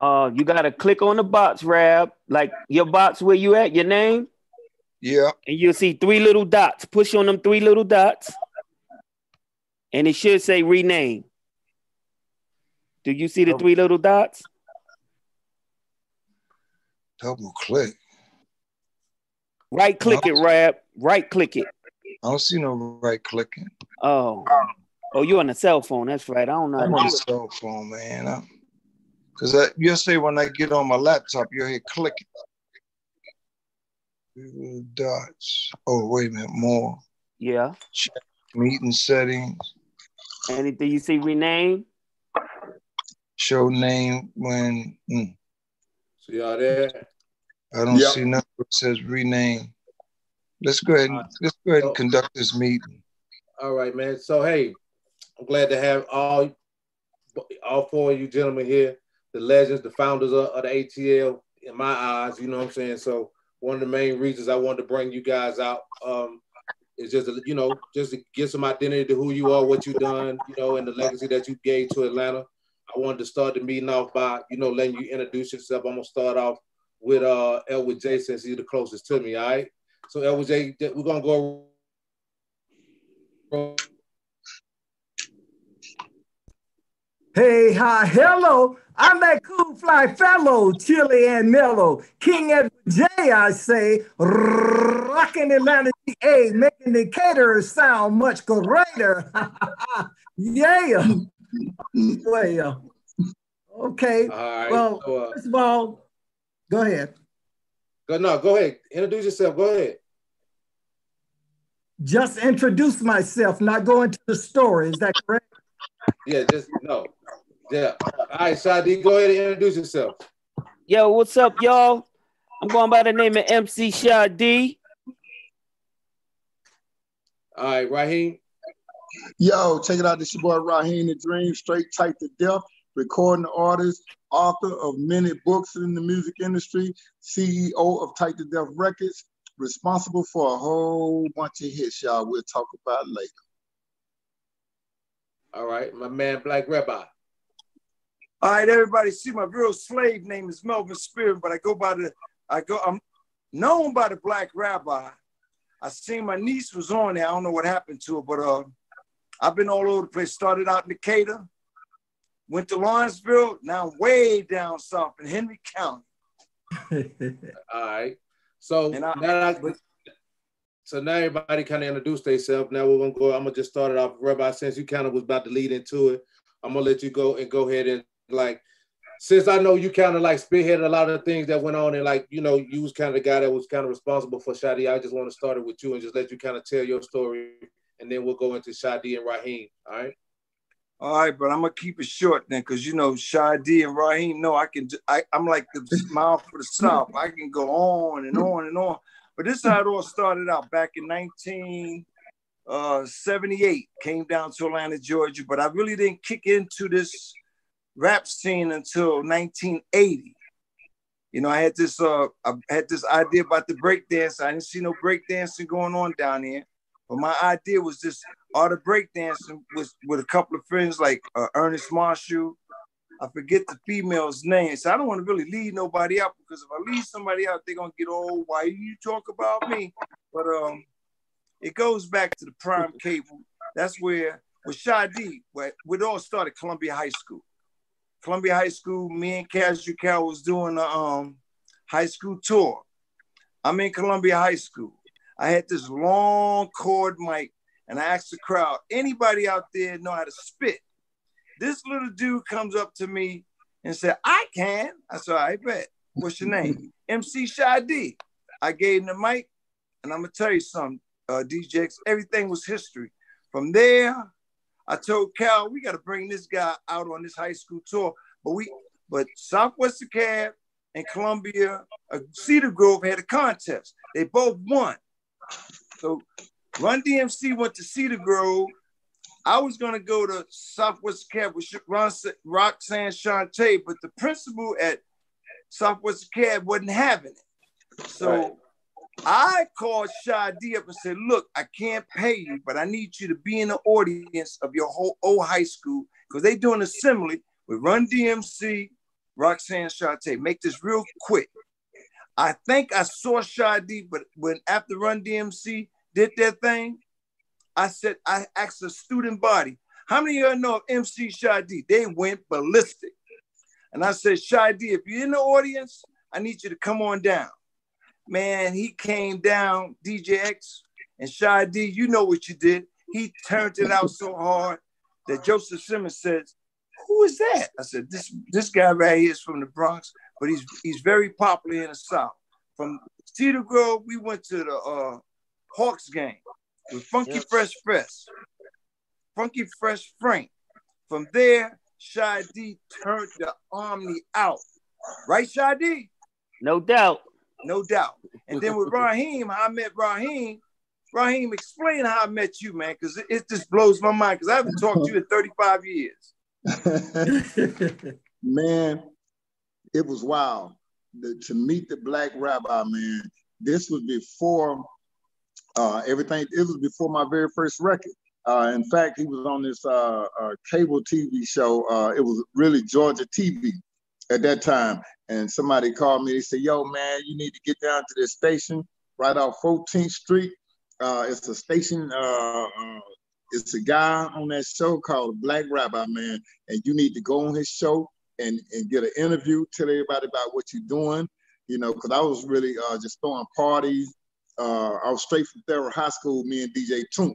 Uh, you gotta click on the box, Rab. Like your box where you at, your name. Yeah. And you'll see three little dots. Push on them three little dots, and it should say rename. Do you see the three little dots? Double click. Right click it, Rab. Right click it. I don't see no right clicking. Oh. Oh, you on a cell phone. That's right. I don't know. I'm on a cell phone, man. Because you say when I get on my laptop, you'll hear clicking. Dots. Oh, wait a minute. More. Yeah. Check meeting settings. Anything you see rename? Show name when. Mm. So y'all there? I don't yep. see nothing that says rename. Let's go ahead and let's go ahead and conduct this meeting. All right, man. So hey, I'm glad to have all all four of you gentlemen here, the legends, the founders of, of the ATL. In my eyes, you know what I'm saying. So one of the main reasons I wanted to bring you guys out um, is just to, you know just to get some identity to who you are, what you've done, you know, and the legacy that you gave to Atlanta. I wanted to start the meeting off by you know letting you introduce yourself. I'm gonna start off with uh Edward J since he's the closest to me. All right. So Edward J, we're gonna go. Hey, hi, hello. I'm that cool fly fellow, chilly and mellow. King Edward J, I say, rocking Atlanta GA, making Decatur sound much greater. yeah. well, okay. Well, so, uh, first of all, go ahead. Go no, go ahead. Introduce yourself. Go ahead. Just introduce myself, not go into the story. Is that correct? Yeah, just no. Yeah. All right, Shy D, go ahead and introduce yourself. Yo, what's up, y'all? I'm going by the name of MC Shy D. All right, Raheem. Yo, check it out. This is your boy Raheem the Dream, straight tight to death, recording artist, author of many books in the music industry, CEO of Tight to Death Records, responsible for a whole bunch of hits, y'all. We'll talk about later. All right, my man Black Rabbi. All right, everybody. See, my real slave name is Melvin Spirit, but I go by the, I go, I'm known by the Black Rabbi. I seen my niece was on there. I don't know what happened to her, but uh, I've been all over the place. Started out in Decatur, went to Lawrenceville, now way down south in Henry County. all right. So I, now, I, so now everybody kind of introduced themselves. Now we're gonna go. I'm gonna just start it off, Rabbi. Since you kind of was about to lead into it, I'm gonna let you go and go ahead and like. Since I know you kind of like spearheaded a lot of the things that went on, and like you know, you was kind of the guy that was kind of responsible for Shy D. I just want to start it with you and just let you kind of tell your story, and then we'll go into Shy D and Raheem. All right. All right, but I'm gonna keep it short then, because you know Shy D and Raheem know I can. I, I'm like the smile for the South. I can go on and on and on. But this is how it all started out back in 1978. Uh, came down to Atlanta, Georgia, but I really didn't kick into this rap scene until 1980. You know, I had this uh, I had this idea about the breakdance. I didn't see no breakdancing going on down here. But my idea was just all the breakdancing with, with a couple of friends like uh, Ernest Marshall. I forget the female's name. So I don't want to really lead nobody out because if I lead somebody out, they're gonna get, oh, why you talk about me? But um, it goes back to the prime cable. That's where with Shy D, where it all started Columbia High School. Columbia High School, me and Casual Cal was doing a um, high school tour. I'm in Columbia High School. I had this long cord mic and I asked the crowd, anybody out there know how to spit? This little dude comes up to me and said, I can. I said, I bet. What's your name? MC Shy D. I gave him the mic and I'm gonna tell you something, uh, DJs, everything was history. From there, I told Cal, we gotta bring this guy out on this high school tour. But we, but Southwest DeKalb and Columbia, uh, Cedar Grove had a contest. They both won. So Run DMC went to Cedar Grove. I was gonna go to Southwest DeKalb with Roxanne Shante, but the principal at Southwest DeKalb wasn't having it. So. I called Shy D up and said, look, I can't pay you, but I need you to be in the audience of your whole old high school because they doing assembly with Run DMC, Roxanne Shante. Make this real quick. I think I saw Shy D, but when after Run DMC did their thing, I said, I asked the student body, how many of y'all know of MC Shy D? They went ballistic. And I said, Shy D, if you're in the audience, I need you to come on down. Man, he came down, DJ X, and Shy D, you know what you did. He turned it out so hard that Joseph Simmons says, Who is that? I said, This this guy right here is from the Bronx, but he's he's very popular in the South. From Cedar Grove, we went to the uh, Hawks game with Funky yep. Fresh Fresh, Funky Fresh Frank. From there, Shy D turned the Omni out. Right, Shy D? No doubt. No doubt. And then with Raheem, I met Raheem. Raheem, explain how I met you, man, because it, it, just blows my mind because I haven't talked to you in 35 years. man, it was wild the, to meet the Black Rabbi, man. This was before uh, everything. It was before my very first record. Uh, in fact, he was on this uh, uh cable TV show. Uh, it was really Georgia TV at that time. And somebody called me. They said, "Yo, man, you need to get down to this station right off 14th Street. Uh, it's a station. it's a guy on that show called Black Rabbi, man, and you need to go on his show and, and get an interview, tell everybody about what you're doing, you know, because I was really uh, just throwing parties. Uh, I was straight from Therrell High School, me and DJ Toomp.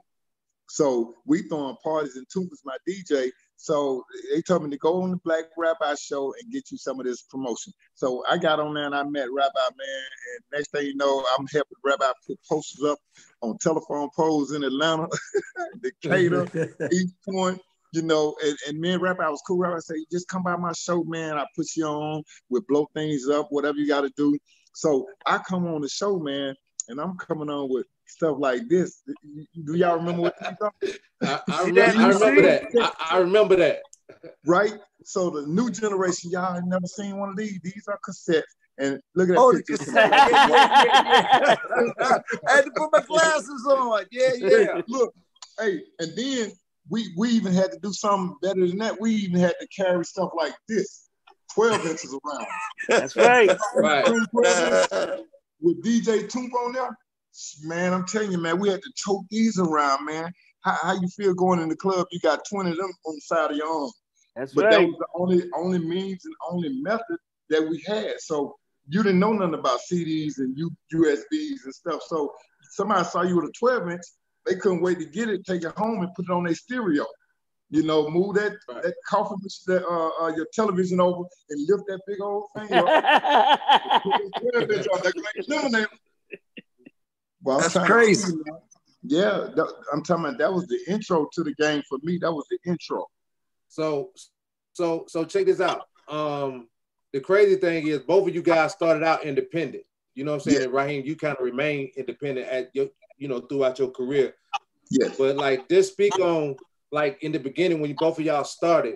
So we throwing parties and Toomp was my DJ. So they told me to go on the Black Rabbi show and get you some of this promotion. So I got on there and I met Rabbi Man. And next thing you know, I'm helping Rabbi put posters up on telephone poles in Atlanta, Decatur, East Point, you know, and, and me and Rapper, I was cool. I said, just come by my show, man. I put you on, we blow things up, whatever you got to do. So I come on the show, man, and I'm coming on with stuff like this. Do y'all remember what I, I, remember, I remember that. I, I, remember that. Right? So the new generation, y'all have never seen one of these. These are cassettes. And look at that oh, picture. I had to put my glasses on. Yeah, yeah. Look, hey, and then we we even had to do something better than that. We even had to carry stuff like this, 12 inches around. That's right. right. With DJ Toomp on there, man, I'm telling you, man, we had to choke these around, man. How, how you feel going in the club? You got 20 of them on the side of your arm. That's but right. that was the only only means and only method that we had. So you didn't know nothing about CDs and U- USBs and stuff. So somebody saw you with a 12 inch, they couldn't wait to get it, take it home, and put it on their stereo. You know, move that right. that coffee, that uh, uh, your television over, and lift that big old thing up. well, That's crazy. yeah, that, I'm talking about that was the intro to the game for me. That was the intro. So, so, so check this out. Um, the crazy thing is, both of you guys started out independent. You know what I'm saying? Yeah. Raheem, you kind of remain independent at your you know, throughout your career. Yes. But like just speak on like in the beginning when you both of y'all started,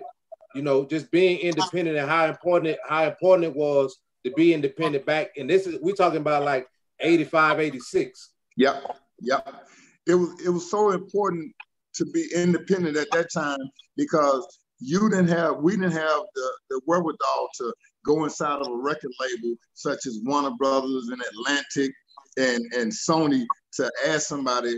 you know, just being independent and how important it, how important it was to be independent back. And this is we're talking about like 85, 86. Yep. Yep. It was it was so important to be independent at that time because you didn't have we didn't have the, the wherewithal to go inside of a record label such as Warner Brothers and Atlantic and, and Sony to ask somebody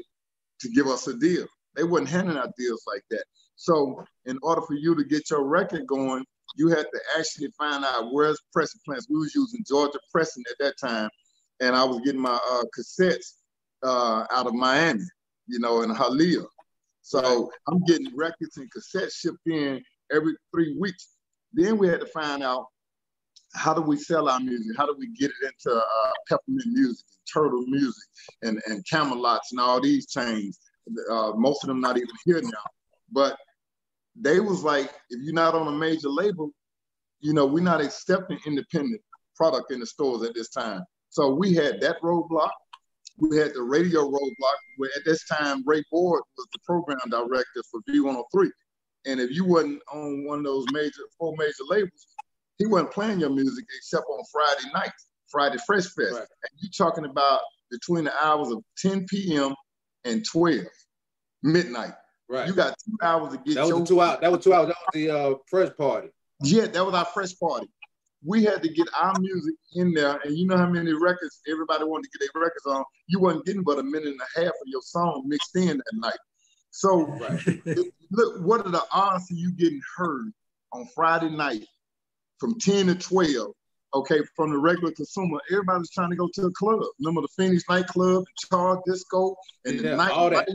to give us a deal. They wasn't handing out deals like that. So in order for you to get your record going, you had to actually find out where's pressing plants. We was using Georgia pressing at that time, and I was getting my uh, cassettes uh, out of Miami, you know, in Hialeah. So I'm getting records and cassettes shipped in every three weeks. Then we had to find out how do we sell our music? How do we get it into uh, peppermint music, and turtle music, and and Camelots and all these chains? Uh, most of them not even here now, but they was like, if you're not on a major label, you know, we're not accepting independent product in the stores at this time. So we had that roadblock. We had the radio roadblock, where at this time Ray Board was the program director for V103. And if you wasn't on one of those major four major labels, he wasn't playing your music except on Friday nights, Friday Fresh Fest. Right. And you're talking about between the hours of 10 p.m. and 12 midnight. Right. You got two hours to get that was your two hours. That was two hours. That was the uh, fresh party. Yeah, that was our fresh party. We had to get our music in there. And you know how many records everybody wanted to get their records on. You wasn't getting but a minute and a half of your song mixed in that night. So look, what are the odds of you getting heard on Friday night from 10 to 12? Okay, from the regular consumer, everybody's trying to go to a club. Remember the Phoenix nightclub, Char Disco, and Yeah, the night. all that.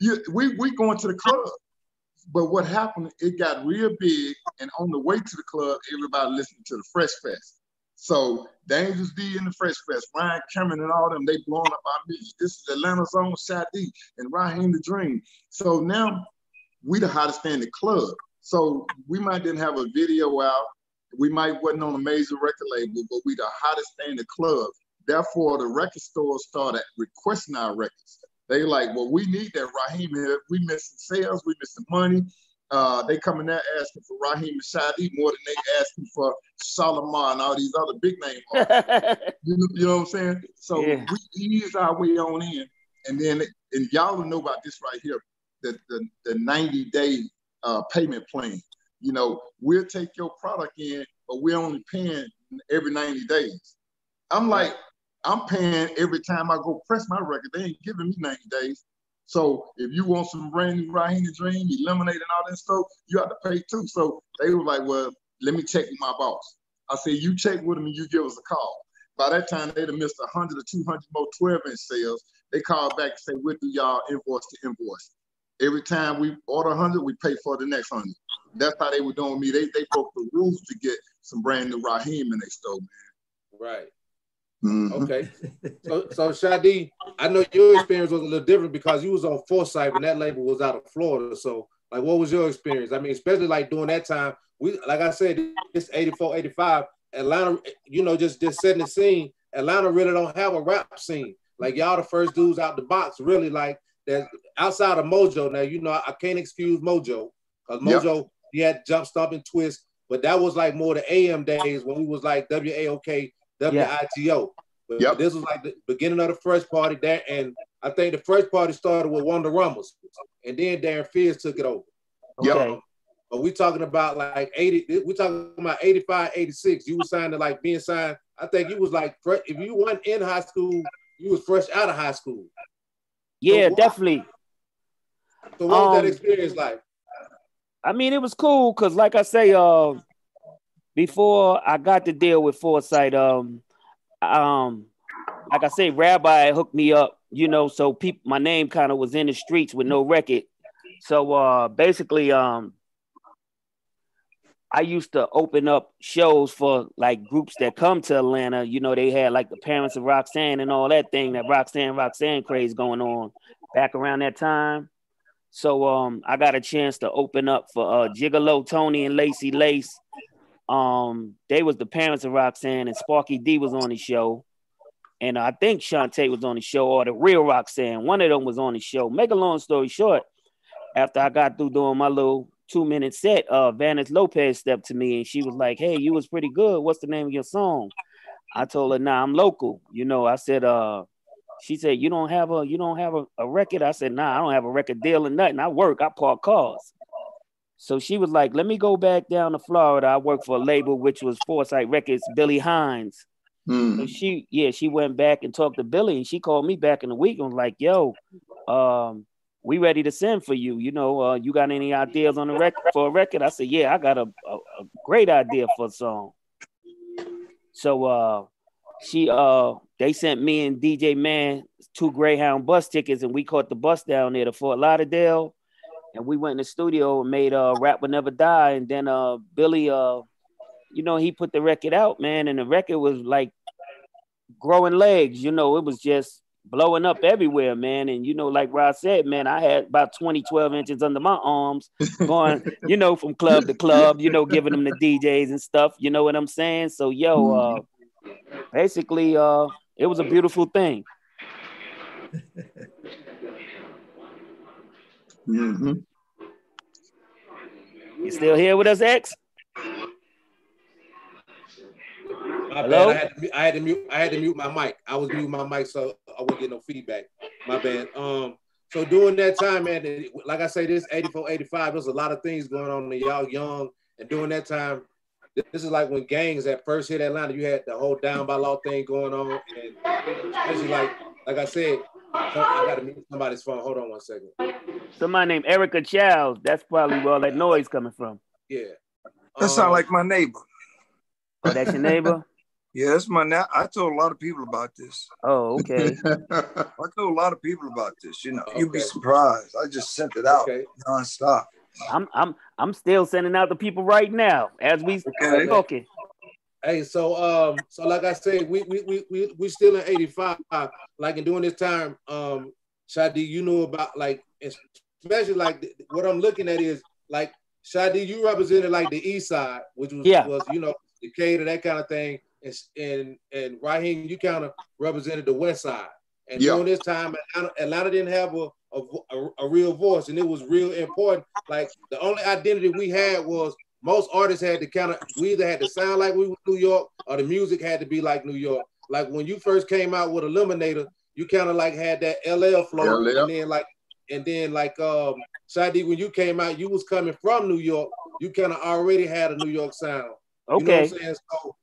Yeah, we we going to the club. But what happened, it got real big, and on the way to the club, everybody listening to the Fresh Fest. So Dangerous D and the Fresh Fest, Ryan Cameron and all them, they blowing up our music. This is Atlanta's own Shy D and Raheem the Dream. So now we the hottest thing in the club. So we might didn't have a video out. We might wasn't on a major record label, but we the hottest thing in the club. Therefore, the record stores started requesting our records. They like, well, we need that Raheem here. We missing sales, we missing money. Uh, they coming there asking for Raheem and Shy D more than they asking for Solomon and all these other big name artists. You know, you know what I'm saying? So Yeah. we ease our way on in, and then and y'all know about this right here, the the, the 90 day uh, payment plan. You know, we'll take your product in, but we're only paying every 90 days. I'm like, I'm paying every time I go press my record. They ain't giving me 90 days. So if you want some brand new Raheem Dream, Eliminate and all that stuff, you have to pay too. So they were like, well, let me check with my boss. I said, you check with him and you give us a call. By that time, they'd have missed 100 or 200 more 12 inch sales. They called back and say, we'll do y'all invoice to invoice. Every time we order 100, we pay for the next 100. That's how they were doing me. They, they broke the rules to get some brand new Raheem in their store, man. Right. Man. Mhm. Okay. So, so Shy D, I know your experience was a little different because you was on Foresight when that label was out of Florida. So, like, what was your experience? I mean, especially like during that time, we, like I said, it's 84, 85. Atlanta, you know, just just setting the scene. Atlanta really don't have a rap scene. Like y'all, the first dudes out the box, really. Like, there's outside of Mojo. Now, you know, I can't excuse Mojo because Yep. Mojo he had jump stomp and twist, but that was like more the AM days when we was like WAOK, WITO. But Yep. this was like the beginning of the first party there, and I think the first party started with Wonder Rummels, and then Darren Fears took it over. Yep. Okay. But we talking about like 80, we talking about 85, 86. You were signed to like being signed. I think you was like if you weren't in high school, you was fresh out of high school. Yeah, So- definitely. So what was that Um, experience like? I mean, it was cool because, like I say, uh, before I got to deal with Foresight, um, um, like I say, Rabbi hooked me up, you know, so people, my name kind of was in the streets with no record. So uh, basically, um, I used to open up shows for like groups that come to Atlanta. You know, they had like the parents of Roxanne and all that thing, that Roxanne, Roxanne craze going on back around that time. So um, I got a chance to open up for uh, Gigolo Tony and Lacey Lace. Um, they was the parents of Roxanne, and Sparky D was on the show, and I think Shante was on the show, or the real Roxanne. One of them was on the show. Make a long story short, after I got through doing my little two minute set, uh, Vanis Lopez stepped to me and she was like, "Hey, you was pretty good. What's the name of your song?" I told her, "Nah, I'm local." You know, I said, "Uh." She said, "You don't have a you don't have a, a record." I said, "Nah, I don't have a record deal or nothing. I work. I park cars." So she was like, "Let me go back down to Florida. I work for a label which was Foresight Records, Billy Hines." So Mhm. she, yeah, she went back and talked to Billy, and she called me back in the week and was like, "Yo, um, we ready to send for you. You know, uh, you got any ideas on the record for a record?" I said, "Yeah, I got a, a, a great idea for a song." So uh, she, uh, they sent me and DJ Man two Greyhound bus tickets, and we caught the bus down there to Fort Lauderdale, and we went in the studio and made uh, "Rap Will Never Die," and then uh, Billy, uh, you know, he put the record out, man, and the record was like growing legs. You know, it was just blowing up everywhere, man. And you know, like Rod said, man, I had about 20, 12 inches under my arms going, you know, from club to club, you know, giving them the DJs and stuff. You know what I'm saying? So yo, uh basically uh it was a beautiful thing. Mhm. You still here with us, X? My Hello? bad. I had, to, I had to mute. I had to mute my mic. I was muting my mic so I wouldn't get no feedback. My bad. Um. So during that time, man, like I say, this 84, 85, there's a lot of things going on. And y'all young, and during that time, this is like when gangs at first hit Atlanta, you had the whole down by law thing going on, and especially like like I said, I gotta mute somebody's phone. Hold on one second. Somebody named Erica Childs. That's probably where all that noise coming from. Yeah. That um, sound like my neighbor. Oh, that's your neighbor? yeah, that's my now. I told a lot of people about this. Oh, okay. I told a lot of people about this. You know, okay. you'd be surprised. I just sent it out okay. nonstop. I'm I'm I'm still sending out the people right now as we okay. talking. Hey, so um, so like I said, we we we we we still in '85. Like in doing this time, um, Shy D, you know about like especially like what I'm looking at is like Shy D, you represented like the East Side, which was yeah. was you know Decatur that kind of thing, and and and Raheem, you kind of represented the West Side. And during this time, Atlanta, Atlanta didn't have a a, a, a, real voice, and it was real important. Like the only identity we had was most artists had to kind of we either had to sound like we were New York or the music had to be like New York. Like when you first came out with Eliminator, you kind of like had that LL flow, LL. and then like and then like um Shy D, when you came out, you was coming from New York. You kind of already had a New York sound. Okay. You know I'm saying? So,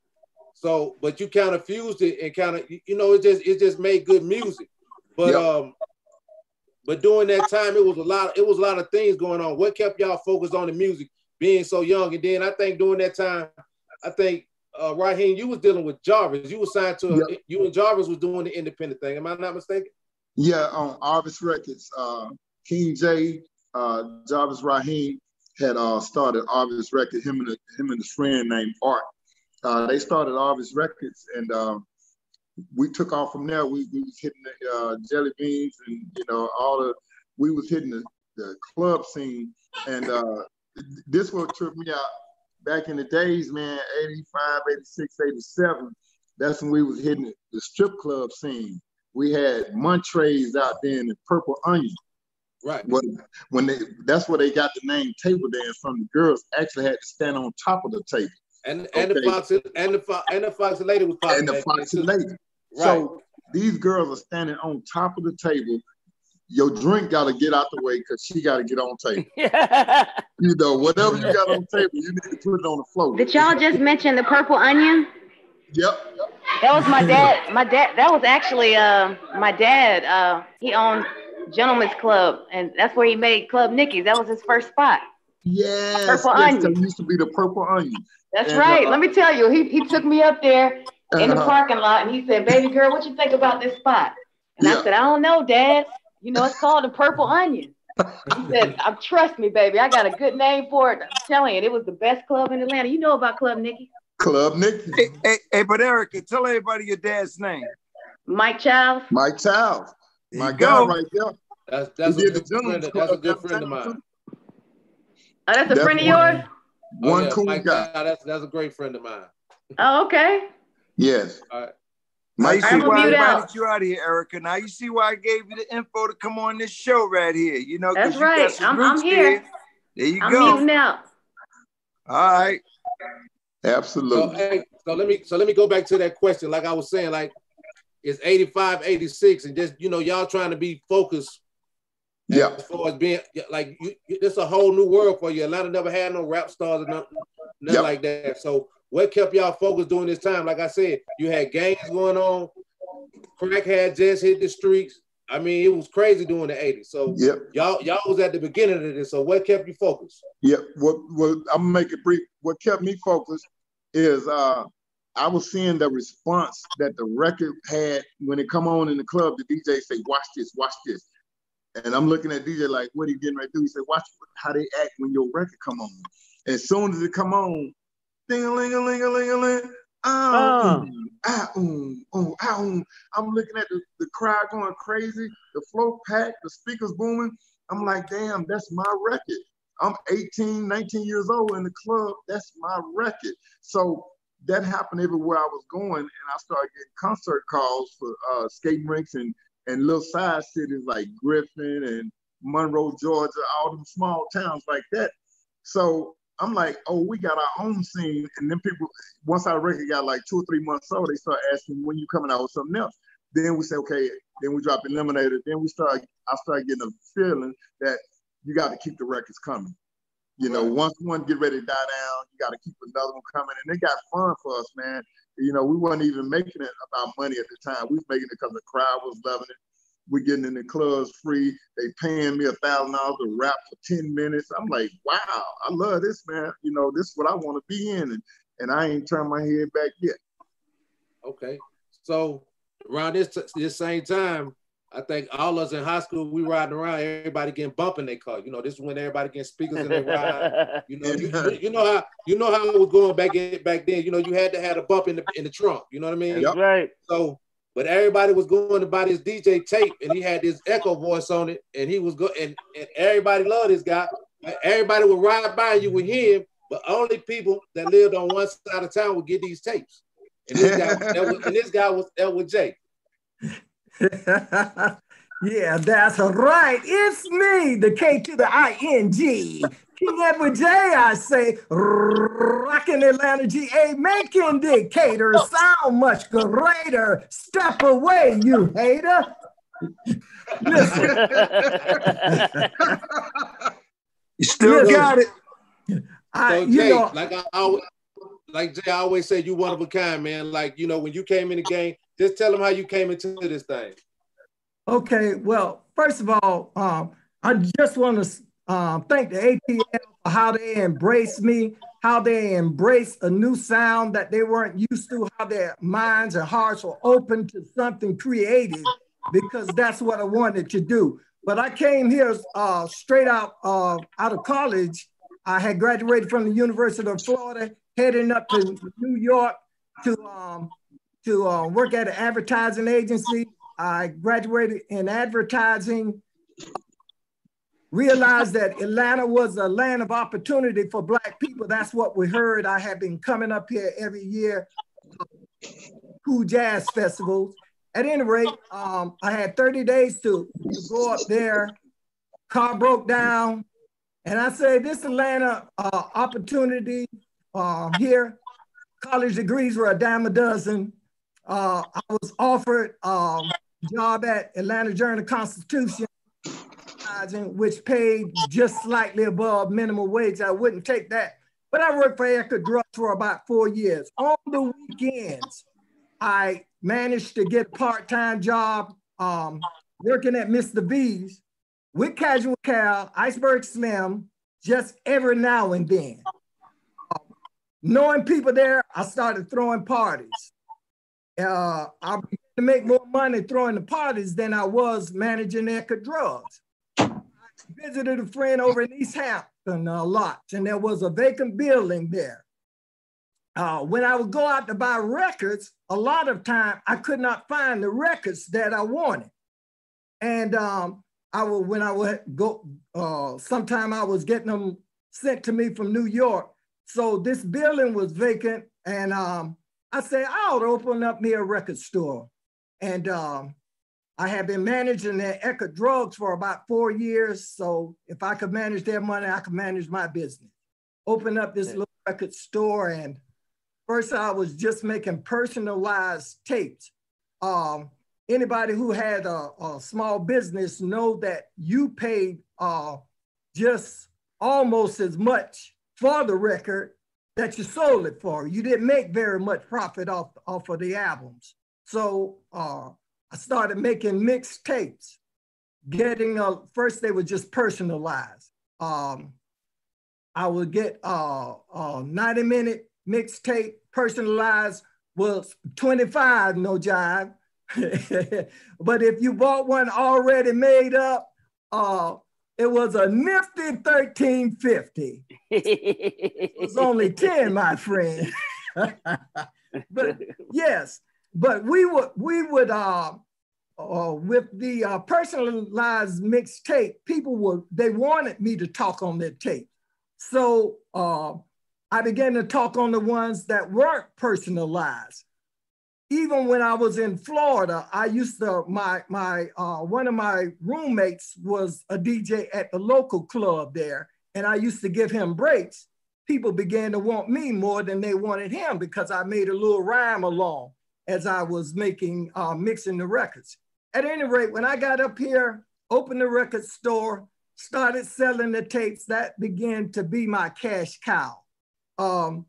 so, but you kind of fused it and kind of, you know, it just it just made good music. But yep. um, but during that time, it was a lot. It was a lot of things going on. What kept y'all focused on the music, being so young? And then I think during that time, I think uh, Raheem, you was dealing with Jarvis. You were signed to yep. you and Jarvis was doing the independent thing. Am I not mistaken? Yeah, on Arvis Records, uh, King J, uh, Jarvis Raheem had uh, started Arvis Records. Him and a, him and his friend named Art. Uh, they started Arvis Records, and um, we took off from there. We, we was hitting the uh, jelly beans and you know all the we was hitting the, the club scene, and uh, this what took me out back in the days, man. 85, 86, 87. That's when we was hitting the strip club scene. We had Montrez out there in the Purple Onion. Right. When, when they that's where they got the name table dance from. The girls actually had to stand on top of the table. And and okay. the fox and the fox and the foxy lady was and the foxy lady. Right. So these girls are standing on top of the table. Your drink got to get out the way because she got to get on table. you know, whatever you got on table, you need to put it on the floor. Did y'all just mention the purple onion? Yep. That was my dad. My dad. That was actually uh my dad. Uh, he owned Gentleman's Club, and that's where he made Club Nicky's. That was his first spot. Yes. Purple yes, Onion. used to be the Purple Onion. That's and, right. Uh, Let me tell you, he, he took me up there in the uh-huh. parking lot, and he said, "Baby girl, what you think about this spot?" And yeah. I said, "I don't know, Dad. You know, it's called the Purple Onion." he said, "I'm trust me, baby. I got a good name for it. I'm telling you, it was the best club in Atlanta. You know about Club Nicky." Club Nicky. Hey, hey, hey, but Erica, tell everybody your dad's name. Mike Childs. Mike Childs. My guy right there. That's that's, a good, friend, of, that's a good friend of mine. Oh, that's a that's friend of yours. One oh, yeah, cool Mike, guy. That's that's a great friend of mine. Oh, okay. Yes. All right. Now you see why I invited you out of here, Erica. Now you see why I gave you the info to come on this show right here. You know, that's right. I'm, I'm here. There you I'm go. muting out. All right. Absolutely. So, hey, so let me so let me go back to that question. Like I was saying, like it's 85, 86, and just you know, y'all trying to be focused. Yeah. As far as being like you, it's a whole new world for you. Atlanta never had no rap stars or nothing, nothing yep. like that. So what kept y'all focused during this time? Like I said, you had gangs going on. Crack had just hit the streets. I mean, it was crazy during the 80s. So yep. y'all y'all was at the beginning of this. So what kept you focused? Yeah, what what I'm gonna make it brief. What kept me focused is uh I was seeing the response that the record had when it come on in the club. The DJ say, "Watch this, watch this," and I'm looking at DJ like, "What are you getting ready to do?" He said, "Watch how they act when your record come on." As soon as it come on, ding a ling a ling a ling a ling. Ah, ah, um, um, ah, um. I'm looking at the, the crowd going crazy, the floor packed, the speakers booming. I'm like, damn, that's my record. I'm 18, 19 years old in the club. That's my record. So that happened everywhere I was going, and I started getting concert calls for uh, skating rinks and and little side cities like Griffin and Monroe, Georgia, all them small towns like that. So I'm like, oh, we got our own scene. And then people, once our record got like two or three months old, they start asking when you coming out with something else. Then we say, okay, then we drop Eliminator. Then we start, I start getting a feeling that you got to keep the records coming. You know, once one get ready to die down, you got to keep another one coming. And it got fun for us, man. You know, we weren't even making it about money at the time. We was making it because the crowd was loving it. We're getting in the clubs free. They paying me a thousand dollars to rap for 10 minutes. I'm like, wow, I love this, man. You know, this is what I want to be in. And, and I ain't turned my head back yet. Okay. So around this, this same time, I think all us in high school, we riding around, everybody getting bumped in their car. You know, this is when everybody getting speakers in their ride. You know, you, you, know how you know how it was going back in, back then. You know, you had to have a bump in the in the trunk. You know what I mean? Yep. Right. So, but everybody was going to buy this DJ tape, and he had this echo voice on it, and he was go and, and everybody loved this guy. Everybody would ride by, you hear him, but only people that lived on one side of town would get these tapes. And this guy, was, and this guy was that was. yeah, that's right. It's me, the K to the I N G. King Edward J, I say, rocking Atlanta GA, making Decatur sound much greater. Step away, you hater. Listen. you still Listen. got it. I, so Jay, know, like I always, like Jay I always said, you one of a kind, man. Like you know, when you came in the game, just tell them how you came into this thing. Okay, well, first of all, um, I just want to um, thank the ATL for how they embraced me, how they embraced a new sound that they weren't used to, how their minds and hearts were open to something creative, because that's what I wanted to do. But I came here uh, straight out uh, out of college. I had graduated from the University of Florida, heading up to New York to um, to uh, work at an advertising agency. I graduated in advertising, realized that Atlanta was a land of opportunity for Black people. That's what we heard. I have been coming up here every year, cool jazz festivals. At any rate, um, I had 30 days to, to go up there. Car broke down. And I said, this Atlanta uh, opportunity uh, here, college degrees were a dime a dozen uh, I was offered um, job at Atlanta Journal Constitution, which paid just slightly above minimum wage. I wouldn't take that. But I worked for Eckerd Drugs for about four years. On the weekends, I managed to get part-time job um, working at Mr. V's with Casual Cal, Iceberg Slim, just every now and then. Uh, knowing people there, I started throwing parties uh, I to make more money throwing the parties than I was managing Eckerd Drugs. I visited a friend over in East Hampton a lot, and there was a vacant building there. Uh, when I would go out to buy records, a lot of time I could not find the records that I wanted. And um, I would, when I would go, uh, sometime I was getting them sent to me from New York. So this building was vacant, and um, I said, I ought to open up me a record store. And um, I have been managing the Eckerd Drugs for about four years. So if I could manage their money, I could manage my business. Open up this little record store. And first I was just making personalized tapes. Um, anybody who had a, a, small business know that you paid uh, just almost as much for the record that you sold it for. You didn't make very much profit off, off of the albums. So uh, I started making mixed tapes. Getting a, first they were just personalized. Um, I would get uh, a 90 minute mixtape personalized was 25, no jive. but if you bought one already made up, uh, it was a nifty 1350. it was only 10, my friend. but yes, but we would we would uh, uh with the uh, personalized mixed tape, people would they wanted me to talk on their tape. So uh, I began to talk on the ones that weren't personalized even when I was in Florida, I used to my my uh, one of my roommates was a DJ at the local club there, and I used to give him breaks. People began to want me more than they wanted him because I made a little rhyme along as I was making uh, mixing the records. At any rate, when I got up here, opened the record store, started selling the tapes. That began to be my cash cow. Um,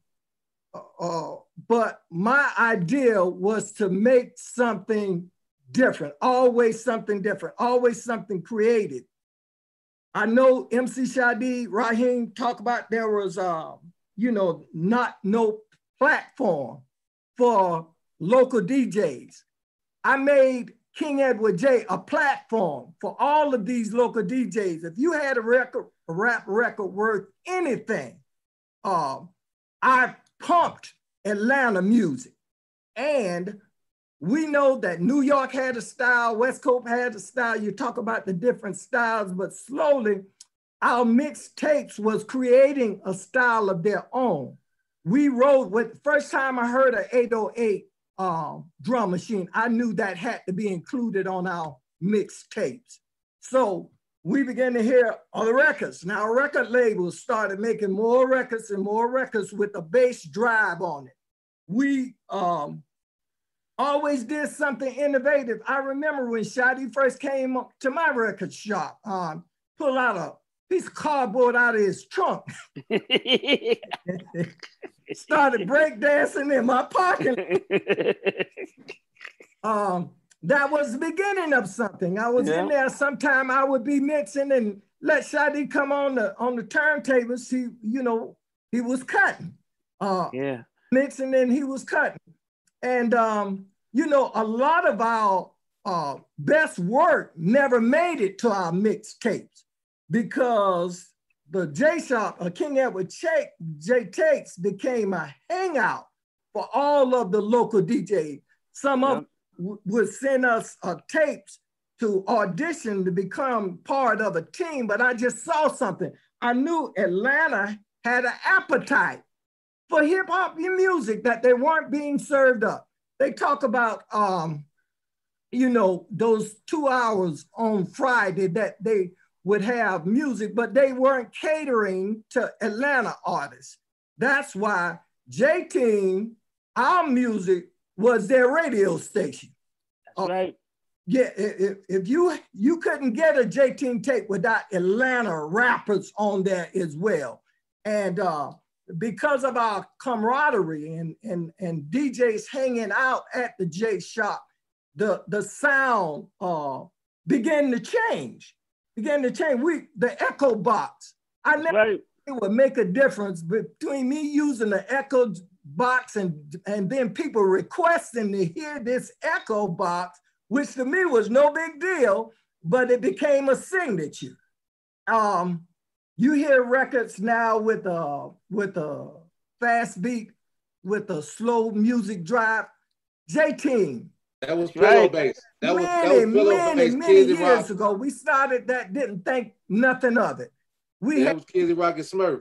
uh, uh, but my idea was to make something different, always something different, always something creative. I know MC Shy D, Raheem talk about there was, uh, you know, not no platform for local DJs. I made King Edward J a platform for all of these local DJs. If you had a record, a rap record worth anything, uh, I pumped Atlanta music. And we know that New York had a style, West Coast had a style. You talk about the different styles, but slowly our mixtapes was creating a style of their own. We wrote with first time I heard an 808 um, drum machine, I knew that had to be included on our mixtapes. So we began to hear other records. Now record labels started making more records and more records with a bass drive on it. We um, always did something innovative. I remember when Shy D first came to my record shop, um, pull out a piece of cardboard out of his trunk. Started breakdancing in my pocket. um, that was the beginning of something. I was yeah. in there. Sometime I would be mixing and let Shy D come on the on the turntables. He, you know, he was cutting. Uh, yeah. Mixing and he was cutting. And um, you know, a lot of our uh, best work never made it to our mixtapes because the J Shop, uh, King Edward Ch- J Takes became a hangout for all of the local DJs. Some of w- would send us uh, tapes to audition to become part of a team, but I just saw something. I knew Atlanta had an appetite for hip hop music that they weren't being served up. They talk about, um, you know, those two hours on Friday that they would have music, but they weren't catering to Atlanta artists. That's why J Team, our music was their radio station. That's uh, right. Yeah, if, if you you couldn't get a J Team tape without Atlanta rappers on there as well, and uh, because of our camaraderie and and and DJs hanging out at the J shop, the the sound uh, began to change began to change. We the echo box. I never right. it would make a difference between me using the echo box and and then people requesting to hear this echo box, which to me was no big deal, but it became a signature. Um, you hear records now with a with a fast beat, with a slow music drive. J Team, that was pillow right. base. That many, was, that was pillow many, base. many years Rock. ago. We started that, didn't think nothing of it. We yeah, had, that was Kizzy Rock and Smurf.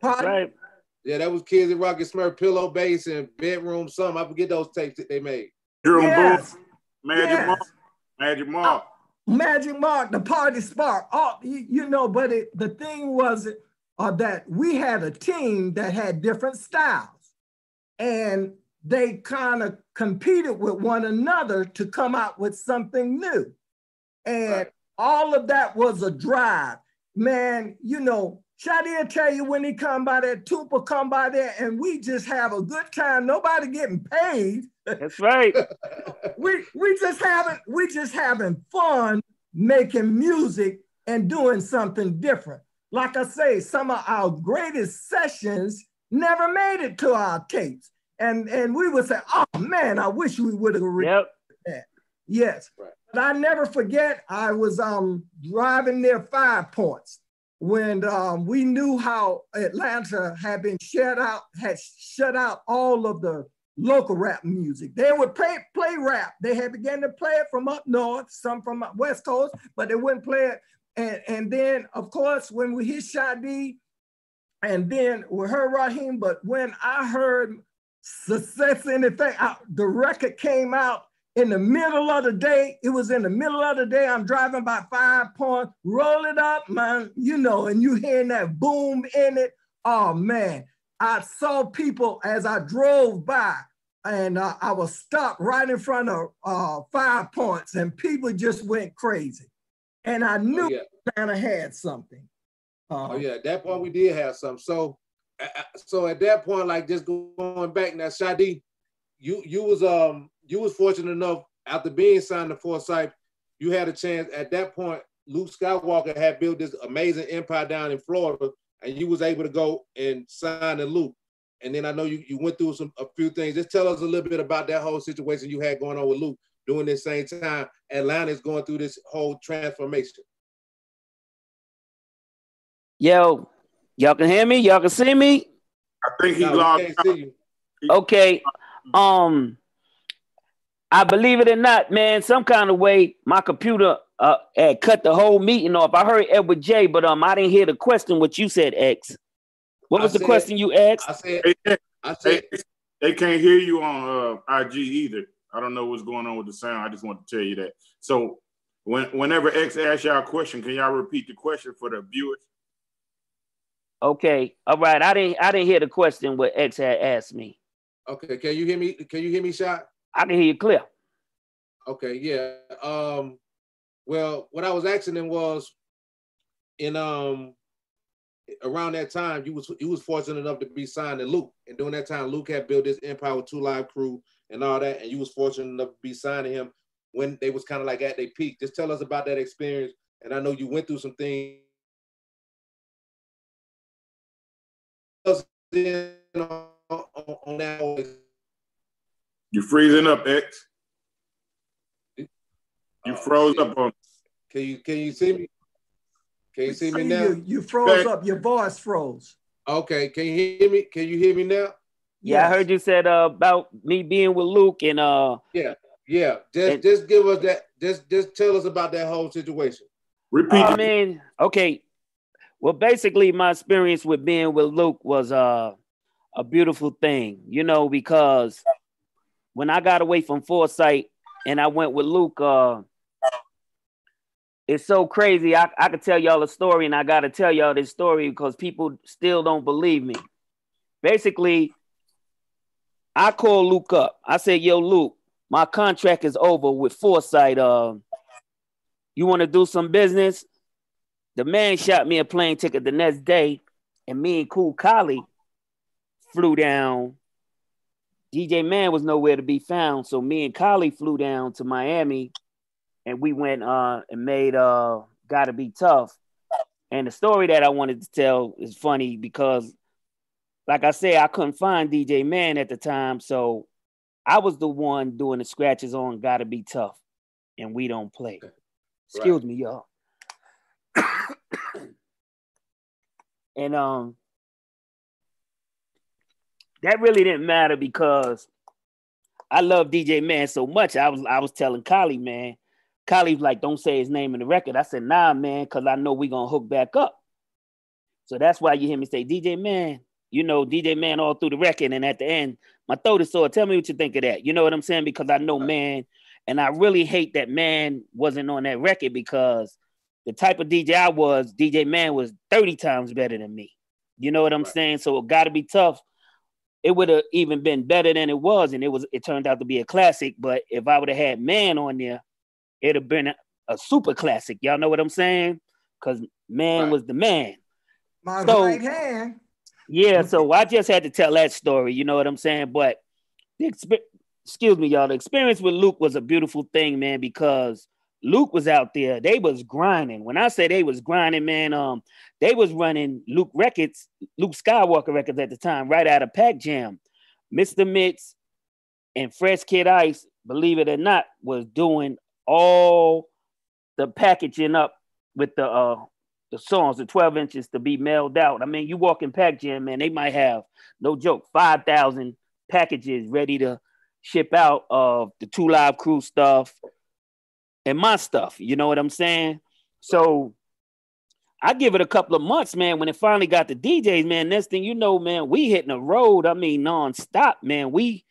Pardon? Right. Yeah, that was Kizzy Rock and Smurf, pillow base and bedroom something. I forget those tapes that they made. Jerome yes. Booth, Magic yes. Mark, Magic Mark. Uh, Magic Mark, the party spark. Oh, you, you know, but it, the thing was uh, that we had a team that had different styles. And they kind of competed with one another to come out with something new. And right. all of that was a drive. Man, you know, Shy D tell you when he come by there, Tupa come by there, and we just have a good time. Nobody getting paid. That's right. we we just having we just having fun making music and doing something different. Like I say, some of our greatest sessions never made it to our tapes and and we would say, "Oh man, I wish we would have yep. that." Yes, right. but I never forget. I was um driving near Five Points when um, we knew how Atlanta had been shut out, had shut out all of the local rap music. They would play play rap. They had began to play it from up north, some from west coast, but they wouldn't play it. And and then of course when we hit Shy D, and then we heard Raheem. But when I heard success anything. I, the record came out in the middle of the day. It was in the middle of the day. I'm driving by five points, roll it up, man, you know, and you hearing that boom in it. Oh man, I saw people as I drove by and uh, I was stopped right in front of uh, five points and people just went crazy. And I knew oh, yeah. Atlanta had something. Uh, oh yeah, at that point we did have some. So, so at that point, like just going back now, Shy D, you you was um you was fortunate enough after being signed to Forsyth, you had a chance at that point. Luke Skywalker had built this amazing empire down in Florida, and you was able to go and sign to Luke. And then I know you, you went through some a few things. Just tell us a little bit about that whole situation you had going on with Luke during this same time. Atlanta is going through this whole transformation. Yo, y'all can hear me? Y'all can see me? I think he no, logged Okay. Um I believe it or not, man, some kind of way my computer uh had cut the whole meeting off. I heard Edward J, but um I didn't hear the question what you said, X. What was I the said, question you asked? I said, I said they, they can't hear you on uh, IG either. I don't know what's going on with the sound. I just want to tell you that. So when, whenever X asks y'all a question, can y'all repeat the question for the viewers? Okay. All right. I didn't I didn't hear the question what X had asked me. Okay. Can you hear me? Can you hear me, shot? I can hear you clear. Okay, yeah. Um, well, what I was asking him was in um around that time, you was you was fortunate enough to be signed to Luke, and during that time, Luke had built this empire with 2 Live Crew and all that, and you was fortunate enough to be signing him when they was kind of like at their peak. Just tell us about that experience, and I know you went through some things. On, on that. You're freezing up, X. You oh, froze shit. up on. Can you can you see me? Can you see me now? You, you froze Back. up. Your voice froze. Okay. Can you hear me? Can you hear me now? Yeah, yes. I heard you said uh, about me being with Luke and uh. Yeah, yeah. Just and, just give us that. Just just tell us about that whole situation. Repeat. I mean, okay. Well, basically, my experience with being with Luke was uh a beautiful thing, you know, because when I got away from Foresight and I went with Luke, uh, it's so crazy. I, I could tell y'all a story, and I got to tell y'all this story because people still don't believe me. Basically, I called Luke up. I said, Yo, Luke, my contract is over with Foresight. Uh, you want to do some business? The man shot me a plane ticket the next day, and me and Cool Collie flew down. DJ Man was nowhere to be found, so me and Collie flew down to Miami and we went uh and made uh Gotta Be Tough. And the story that I wanted to tell is funny because, like I say, I couldn't find DJ Man at the time, so I was the one doing the scratches on Gotta Be Tough, and we don't play. Excuse right. me, y'all. and um, that really didn't matter because I love DJ Man so much. I was I was telling Collie, man, Khalif like, don't say his name in the record. I said, nah, man, because I know we gonna hook back up. So that's why you hear me say, DJ Man, you know, DJ Man all through the record. And at the end, my throat is sore. Tell me what you think of that. You know what I'm saying? Because I know man, and I really hate that man wasn't on that record because the type of DJ I was, DJ Man was 30 times better than me. You know what I'm right. saying? So it gotta be tough. It would have even been better than it was, and it was it turned out to be a classic. But if I would have had man on there, it'd have been a, a, super classic. Y'all know what I'm saying? Because man right. was the man. My so, right hand. Yeah, so I just had to tell that story. You know what I'm saying? But the exp- excuse me, y'all. The experience with Luke was a beautiful thing, man, because Luke was out there. They was grinding. When I say they was grinding, man, um, they was running Luke records, Luke Skywalker records at the time, right out of Pac Jam. Mr. Mix and Fresh Kid Ice, believe it or not, was doing all the packaging up with the uh the songs, the 12 inches to be mailed out. I mean, you walk in Pac Jam, man, they might have no joke, 5,000 packages ready to ship out of the 2 Live Crew stuff and my stuff. You know what I'm saying? So I give it a couple of months, man. When it finally got the DJs, man, next thing you know, man, we hitting the road. I mean, nonstop, man. We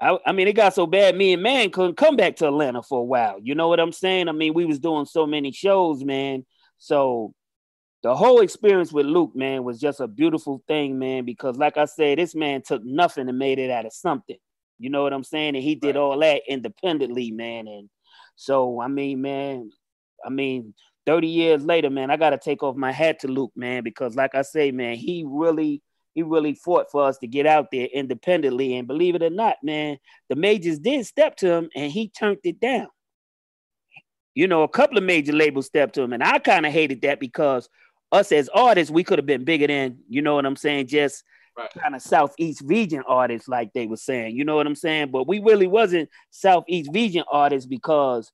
I, I, mean, it got so bad. Me and Man couldn't come back to Atlanta for a while. You know what I'm saying? I mean, we was doing so many shows, man. So the whole experience with Luke, man, was just a beautiful thing, man. Because, like I said, this man took nothing and made it out of something. You know what I'm saying? And he did all that independently, man. And so, I mean, man, I mean, 30 years later, man, I gotta take off my hat to Luke, man, because like I say, man, he really he really fought for us to get out there independently. And believe it or not, man, the majors did step to him and he turned it down. You know, a couple of major labels stepped to him, and I kind of hated that because us as artists, we could have been bigger than, you know what I'm saying, just right. kind of Southeast region artists, like they were saying. You know what I'm saying? But we really wasn't Southeast region artists because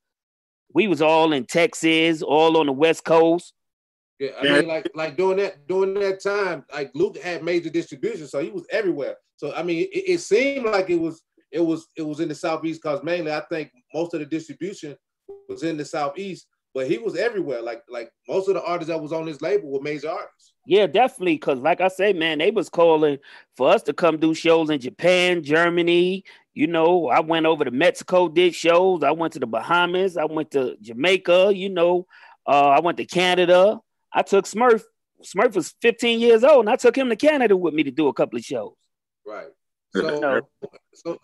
we was all in Texas, all on the West Coast. Yeah, I mean, like like during that during that time, like Luke had major distribution, so he was everywhere. So I mean, it, it seemed like it was it was it was in the southeast because mainly I think most of the distribution was in the southeast but he was everywhere. Like like most of the artists that was on his label were major artists. Yeah, definitely. Cause like I say, man, they was calling for us to come do shows in Japan, Germany. You know, I went over to Mexico, did shows. I went to the Bahamas. I went to Jamaica. You know, uh, I went to Canada. I took Smurf. Smurf was 15 years old, and I took him to Canada with me to do a couple of shows. Right. So, so,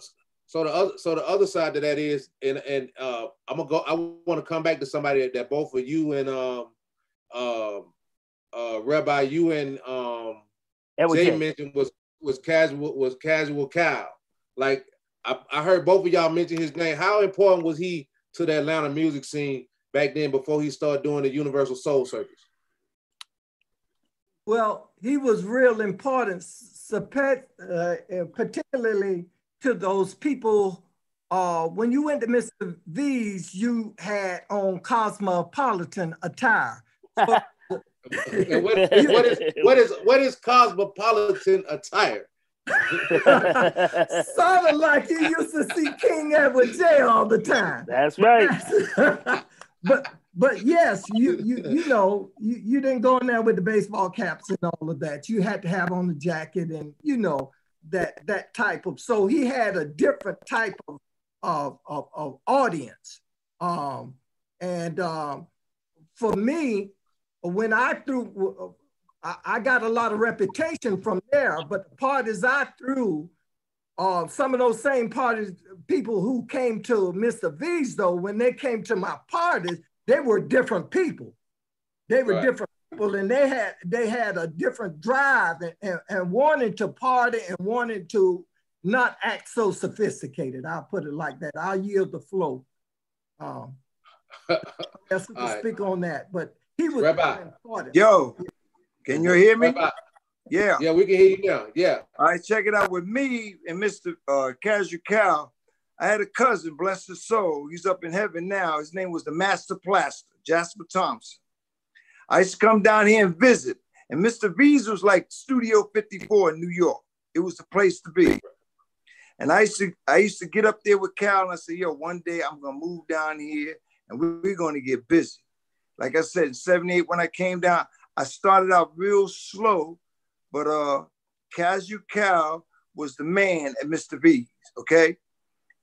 so the other, so the other side of that is, and and uh, I'm gonna go. I want to come back to somebody that, that both of you and um, uh, uh, Rabbi, you and um, Jay mentioned was was casual was Casual Cal. Like I, I heard both of y'all mention his name. How important was he to the Atlanta music scene back then before he started doing the Universal Soul Circus? Well, he was real important, uh, particularly to those people. Uh, when you went to Mr. V's, you had on cosmopolitan attire. So, what, what, is, what is what is cosmopolitan attire? Sounded like you used to see King Edward J all the time. That's right. but but yes, you you you know you, you didn't go in there with the baseball caps and all of that. You had to have on the jacket and you know that that type of so he had a different type of of, of, of audience um, and um, for me when i threw I, got a lot of reputation from there but the parties i threw uh, some of those same parties people who came to mr v's though when they came to my parties they were different people they were right. different people and they had they had a different drive and, and, and wanting to party and wanting to not act so sophisticated. I'll put it like that. I'll yield the flow. Um, yes, to right. speak on that, but he was important. Yo, can you hear me? Rabbi. Yeah. Yeah, we can hear you now. Yeah. All right, check it out. With me and Mr. Uh, Casual Cal, I had a cousin, bless his soul. He's up in heaven now. His name was the Master Plaster, Jasper Thompson. I used to come down here and visit. And Mr. V's was like Studio 54 in New York. It was the place to be. And I used to I used to get up there with Cal and I said, yo, one day I'm gonna move down here and we're gonna get busy. Like I said, in 78, when I came down, I started out real slow, but uh Casual Cal was the man at Mr. V's, okay?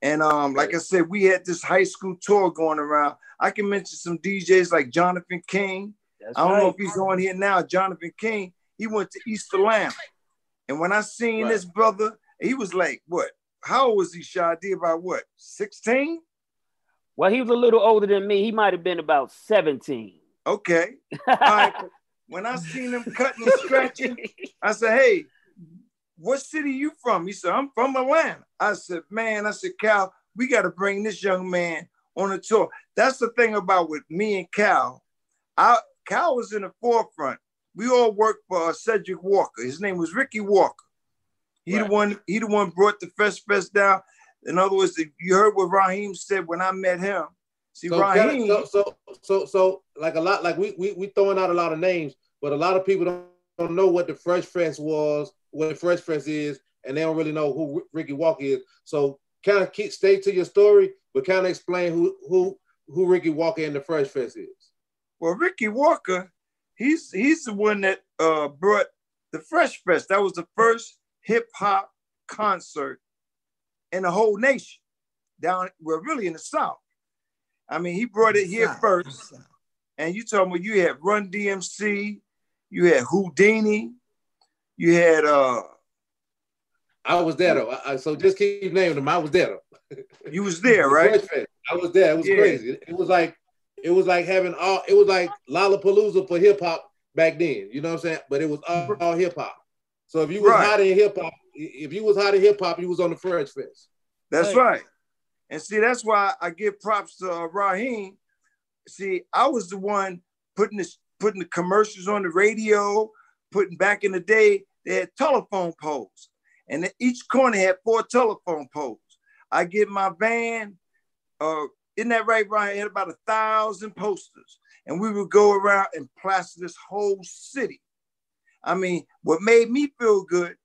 And um, like I said, we had this high school tour going around. I can mention some DJs like Jonathan King, that's I don't right. know if he's on here now. Jonathan King, he went to East Atlanta. And when I seen right. this brother, he was like, what? How old was he, Shy D? About what? 16? Well, he was a little older than me. He might have been about 17. Okay. Right. when I seen him cutting and scratching, I said, hey, what city you from? He said, I'm from Atlanta. I said, man, I said, Cal, we got to bring this young man on a tour. That's the thing about with me and Cal. I Cal was in the forefront. We all worked for uh, Cedric Walker. His name was Ricky Walker. He right. the one. He the one brought the Fresh Fest down. In other words, you heard what Raheem said when I met him. See, so, Raheem. So, so, so, so, like a lot, like we we we throwing out a lot of names, but a lot of people don't, don't know what the Fresh Fest was, what the Fresh Fest is, and they don't really know who Ricky Walker is. So, kind of keep stay to your story, but kind of explain who who who Ricky Walker and the Fresh Fest is. Well, Ricky Walker, he's he's the one that uh, brought the Fresh Fest. That was the first hip hop concert in the whole nation. Down, well, really in the South. I mean, he brought it here first. And you told me you had Run DMC, you had Whodini, you had uh I was there though. I, so just keep naming them. I was there though. You was there, right? I was there. It was yeah. crazy. It was like it was like having all. It was like Lollapalooza for hip hop back then. You know what I'm saying? But it was all, all hip hop. So if you was right. hot in hip hop, if you was hot in hip hop, you was on the Fresh Fest. That's right. right. And see, that's why I give props to uh, Raheem. See, I was the one putting this, putting the commercials on the radio, putting back in the day, they had telephone poles. And each corner had four telephone poles. I get my van, uh, isn't that right, Ryan? It had about a thousand posters. And we would go around and plaster this whole city. I mean, what made me feel good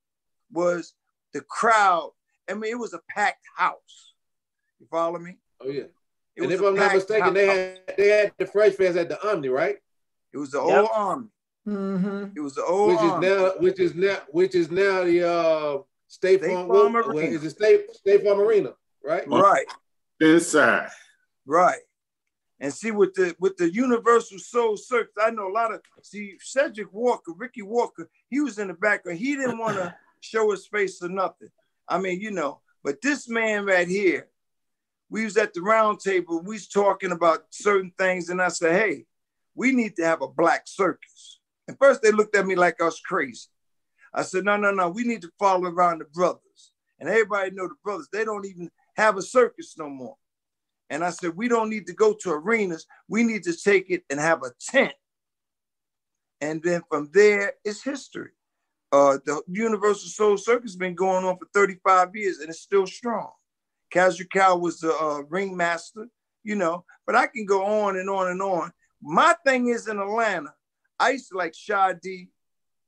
was the crowd. I mean, it was a packed house. You follow me? Oh yeah. It and if I'm not mistaken, they had they had the Fresh Fest at the Omni, right? It was the yep. old Omni. Mm-hmm. It was the old which Omni. is now which is now which is now the uh State, State Farm, Farm Arena. Well, is it State State Farm Arena, right? Right. Inside. Right. And see with the with the Universal Soul Circus, I know a lot of see Cedric Walker, Ricky Walker, he was in the background. He didn't want to show his face or nothing. I mean, you know, but this man right here, we was at the round table, we was talking about certain things, and I said, hey, we need to have a black circus. And first they looked at me like I was crazy. I said, no, no, no, we need to follow around the brothers. And everybody know the brothers, they don't even have a circus no more. And I said, we don't need to go to arenas. We need to take it and have a tent. And then from there, it's history. Uh, the Universal Soul Circus has been going on for 35 years and it's still strong. Cal was the uh, ringmaster, you know, but I can go on and on and on. My thing is in Atlanta, I used to like Shy D.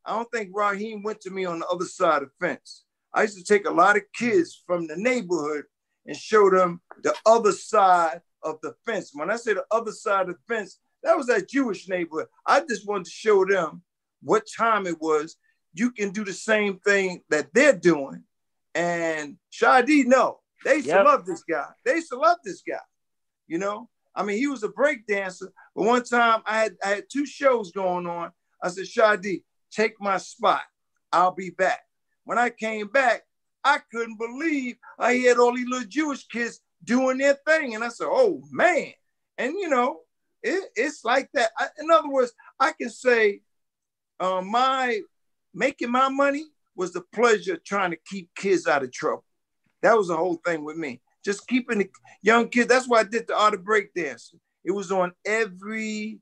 I don't think Raheem went to me on the other side of the fence. I used to take a lot of kids from the neighborhood and show them the other side of the fence. When I say the other side of the fence, that was that Jewish neighborhood. I just wanted to show them what time it was. You can do the same thing that they're doing. And Shy D, no, they used yep. to love this guy. They used to love this guy. You know, I mean, he was a break dancer. But one time I had I had two shows going on. I said, Shy D, take my spot. I'll be back. When I came back, I couldn't believe I had all these little Jewish kids doing their thing. And I said, oh man. And you know, it, it's like that. I, in other words, I can say uh, my making my money was the pleasure of trying to keep kids out of trouble. That was the whole thing with me. Just keeping the young kids. That's why I did the art of breakdancing. It was on every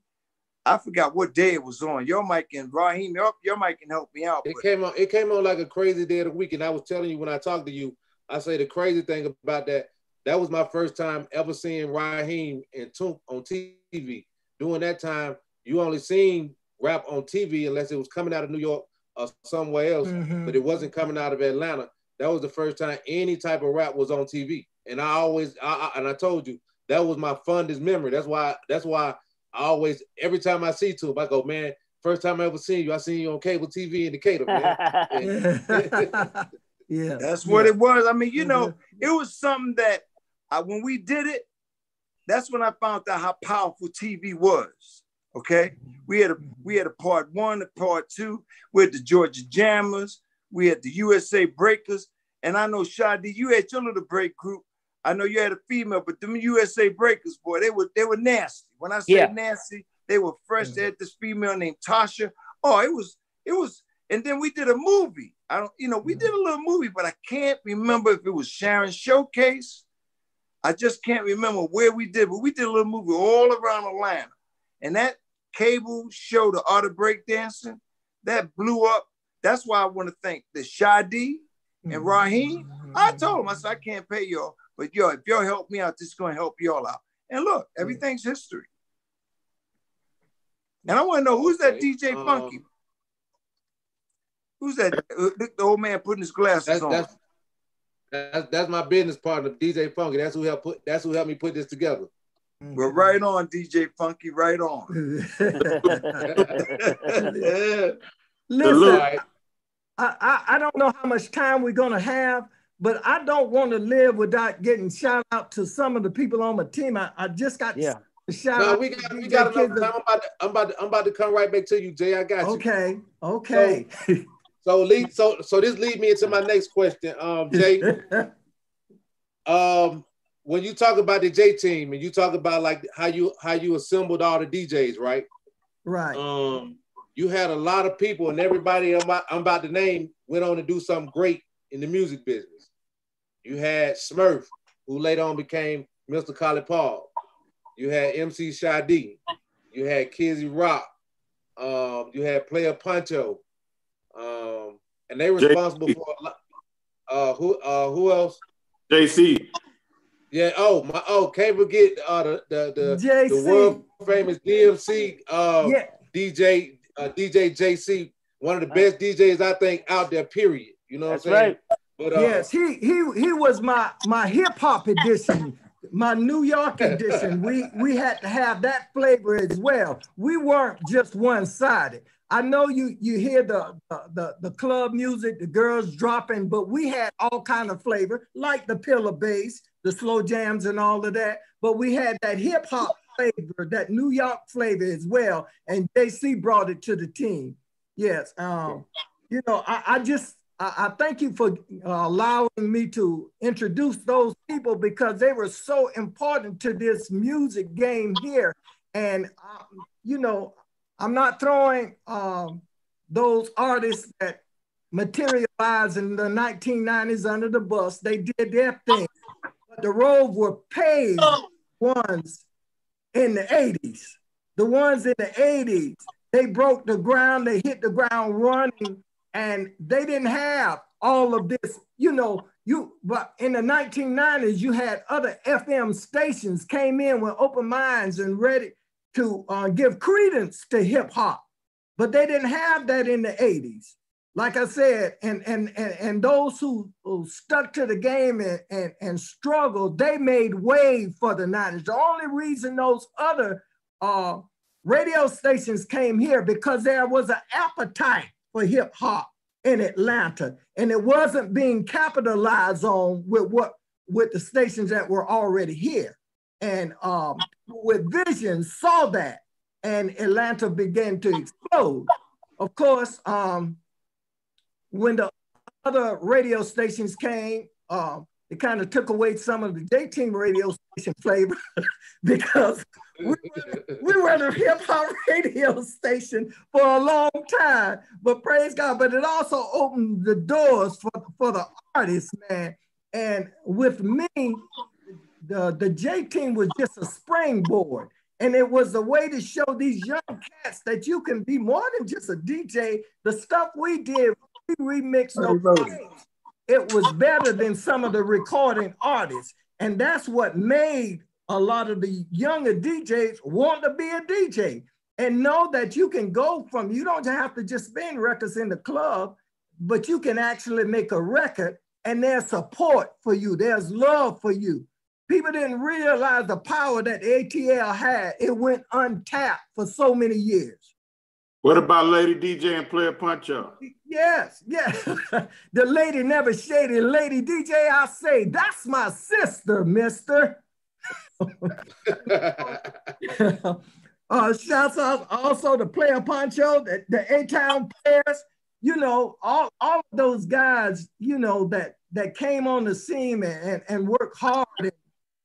I forgot what day it was on. Your mic and Raheem, your, your mic can help me out. It came on. It came on like a crazy day of the week, and I was telling you when I talked to you, I say the crazy thing about that. That was my first time ever seeing Raheem and Tunk on TV. During that time, you only seen rap on TV unless it was coming out of New York or somewhere else, mm-hmm. but it wasn't coming out of Atlanta. That was the first time any type of rap was on TV, and I always, I, I, and I told you that was my fondest memory. That's why. That's why I always, every time I see Tube, I go, man, first time I ever seen you, I seen you on cable TV in Decatur, man. yeah. That's what yeah. it was. I mean, you know, mm-hmm. it was something that I, when we did it, that's when I found out how powerful TV was. Okay. We had a we had a part one, a part two, we had the Georgia Jammers, we had the USA Breakers, and I know Shy D, you had your little break group I know you had a female, but them USA Breakers, boy, they were they were nasty. When I say yeah. nasty, they were fresh. Mm-hmm. They had this female named Tasha. Oh, it was it was. And then we did a movie. I don't, you know, we did a little movie, but I can't remember if it was Sharon Showcase. I just can't remember where we did, but we did a little movie all around Atlanta. And that cable show, the art of breakdancing, that blew up. That's why I want to thank the Shy D and Raheem. I told him, I said, I can't pay y'all, but yo, if y'all help me out, this is gonna help y'all out. And look, everything's history. And I want to know who's that DJ um, Funky? Who's that? Uh, the old man putting his glasses that's, on. That's, that's, that's my business partner, DJ Funky. That's who helped put. That's who helped me put this together. Well, right on, DJ Funky. Right on. yeah. Listen, I, I, I don't know how much time we're gonna have, but I don't want to live without getting shout out to some of the people on my team. I, I just got yeah. shout no, out. we got we got enough time. I'm about, to, I'm about to I'm about to come right back to you, Jay. I got you. Okay, okay. So, so lead so so this lead me into my next question, um, Jay. um, when you talk about the J team and you talk about like how you how you assembled all the DJs, right? Right. Um, you had a lot of people, and everybody I'm about, I'm about to name went on to do something great in the music business. You had Smurf, who later on became Mr. Collipark. You had MC Shy D. You had Kizzy Rock. Um, you had Playa Poncho. Um, and they were responsible for a lot. Uh, who uh, who else? JC. Yeah. Oh my. Oh, can't forget uh, the the the, the world famous DMC uh, yeah. DJ uh, DJ JC, one of the best DJs I think out there. Period. You know That's what I'm saying? right. But, uh, yes, he he he was my my hip hop edition, my New York edition. we we had to have that flavor as well. We weren't just one sided. I know you you hear the, the the club music, the girls dropping, but we had all kind of flavor, like the pillar bass, the slow jams, and all of that. But we had that hip hop flavor, that New York flavor as well. And JC brought it to the team. Yes. Um, you know, I, I just I, I, thank you for uh, allowing me to introduce those people because they were so important to this music game here. And um, you know, I'm not throwing um, those artists that materialized in the 1990s under the bus. They did their thing. The road were paved ones in the 80s. The ones in the 80s, they broke the ground, they hit the ground running, and they didn't have all of this, you know, you but in the 1990s, you had other FM stations came in with open minds and ready to uh, give credence to hip hop, but they didn't have that in the 80s. Like I said, and and and, and those who, who stuck to the game and, and, and struggled, they made way for the 90s. The only reason those other uh, radio stations came here because there was an appetite for hip hop in Atlanta, and it wasn't being capitalized on with what with the stations that were already here and um, with vision saw that and Atlanta began to explode. Of course, um, when the other radio stations came, um, it kind of took away some of the J Team radio station flavor because we were, we were the hip hop radio station for a long time. But praise God, but it also opened the doors for, for the artists, man. And with me, the, the J team was just a springboard. And it was a way to show these young cats that you can be more than just a DJ. The stuff we did, remixed those things. It was better than some of the recording artists. And that's what made a lot of the younger DJs want to be a DJ and know that you can go from, you don't have to just spin records in the club, but you can actually make a record and there's support for you, there's love for you. People didn't realize the power that ATL had. It went untapped for so many years. What about Lady DJ and Playa Poncho? Yes, yes. the lady never shaded. Lady DJ, I say, that's my sister, mister. uh, shouts out also to Playa Poncho, the, the A-Town players, you know, all, all of those guys, you know, that that came on the scene and, and, and worked hard and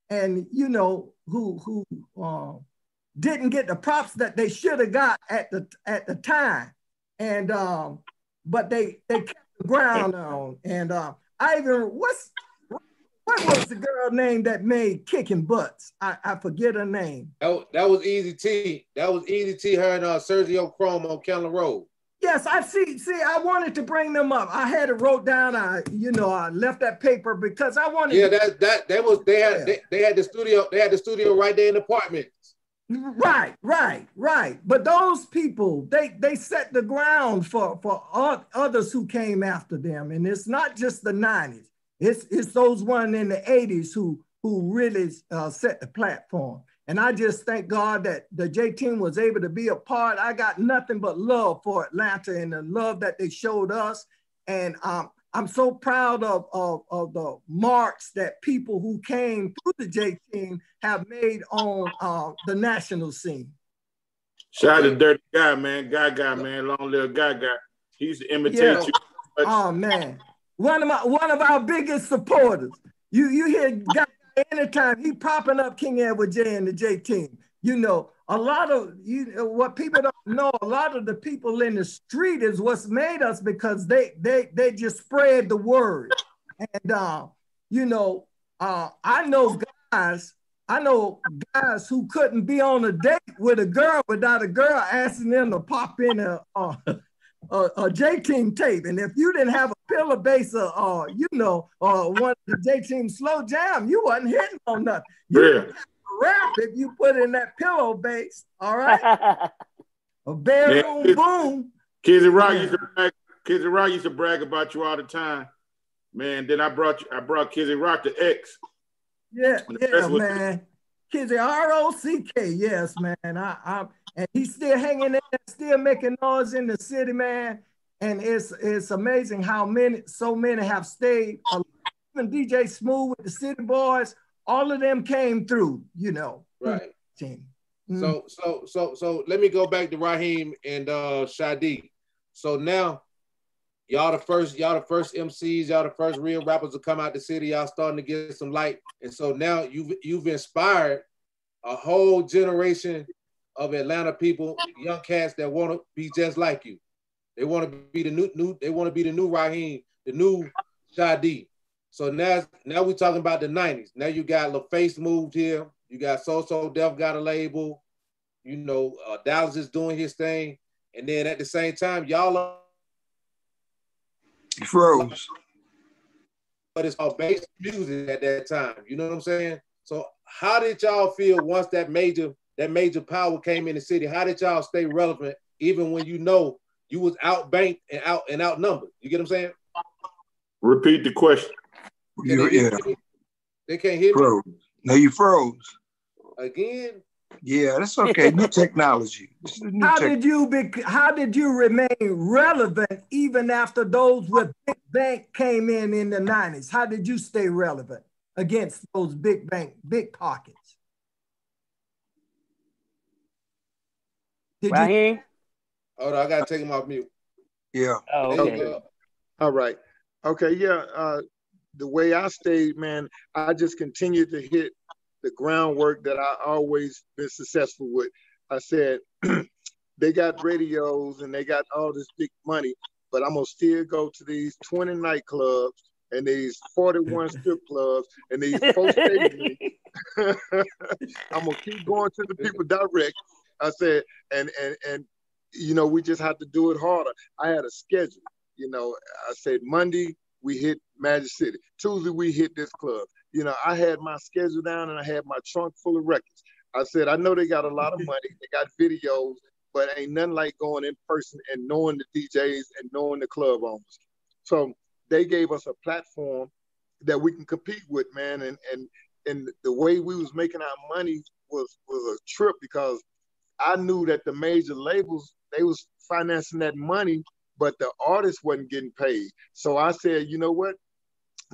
and you know who who uh, didn't get the props that they should have got at the at the time, and um, but they they kept the ground on. And uh, I even what's what was the girl name that made kicking butts? I, I forget her name. That, that was Easy T. That was Easy T. Her and uh, Sergio Chrome on Keller Road. Yes, I see. See, I wanted to bring them up. I had it wrote down. I, you know, I left that paper because I wanted. Yeah, to, that that that was they had yeah. they, they had the studio. They had the studio right there in the apartment. Right, right, right. But those people, they they set the ground for for others who came after them, and it's not just the '90s. It's it's those one in the '80s who who really uh, set the platform. And I just thank God that the J team was able to be a part. I got nothing but love for Atlanta and the love that they showed us. And um, I'm so proud of, of, of, the marks that people who came through the J team have made on uh, the national scene. Shout out to Dirty Guy, man. Guy Guy, man. Long little Guy Guy. He used to imitate yeah. you. Oh man. One of my one of our biggest supporters. You you hear Guy anytime he popping up King Edward J and the J team. You know, a lot of you what people don't know, a lot of the people in the street is what's made us because they they they just spread the word. And uh, you know, uh, I know guys, I know guys who couldn't be on a date with a girl without a girl asking them to pop in a uh, a, a J team tape. And if you didn't have a pillar bass or, uh, you know, uh, one of the J team slow jam, you wasn't hitting on nothing. You Yeah. Rap if you put in that pillow bass. All right. a bedroom Yeah. boom. Kizzy Rock Yeah. used to brag, Kizzy Rock used to brag about you all the time. Man, then I brought you, I brought Kizzy Rock to X. Yeah, yeah, man. Kizzy R O C K. Yes, man. I, I and he's still hanging in there, still making noise in the city, man. And it's it's amazing how many, so many have stayed. Even DJ Smooth with the City Boys, all of them came through. You know, Right. team. So so so so let me go back to Raheem and uh Shy D. So now y'all the first y'all the first MCs, y'all the first real rappers to come out the city. Y'all starting to get some light. And so now you've you've inspired a whole generation of Atlanta people, young cats that want to be just like you. They want to be the new new they want to be the new Raheem, the new Shy D. So now now we're talking about the 90s. Now you got LaFace moved here. You got So So Def got a label. You know, uh, Dallas is doing his thing. And then at the same time, y'all are froze. but it's all bass music at that time. You know what I'm saying? So how did y'all feel once that major that major power came in the city? How did y'all stay relevant even when you know you was outbanked and out and outnumbered? You get what I'm saying? Repeat the question. Can You, they, hear yeah, they can't hear me froze. No, you froze. again. Yeah, that's okay. New technology. New How tech. did you be, how did you remain relevant even after those with big bank came in in the 90s? How did you stay relevant against those big bank, big pockets? Did you Raheem? Hold on, I gotta take him off mute. Yeah. Oh, There okay. All right. Okay. Yeah. Uh, the way I stayed, man, I just continued to hit the groundwork that I always been successful with. I said, they got radios and they got all this big money, but I'm gonna still go to these 20 nightclubs and these 41 strip clubs and these four stadiums. I'm gonna keep going to the people direct. I said, and and and you know, we just have to do it harder. I had a schedule. You know, I said Monday we hit Magic City. Tuesday we hit this club. You know, I had my schedule down and I had my trunk full of records. I said, I know they got a lot of money, they got videos, but ain't nothing like going in person and knowing the DJs and knowing the club owners. So they gave us a platform that we can compete with, man. And and and the way we was making our money was was a trip because I knew that the major labels they was financing that money, but the artist wasn't getting paid. So I said, you know what?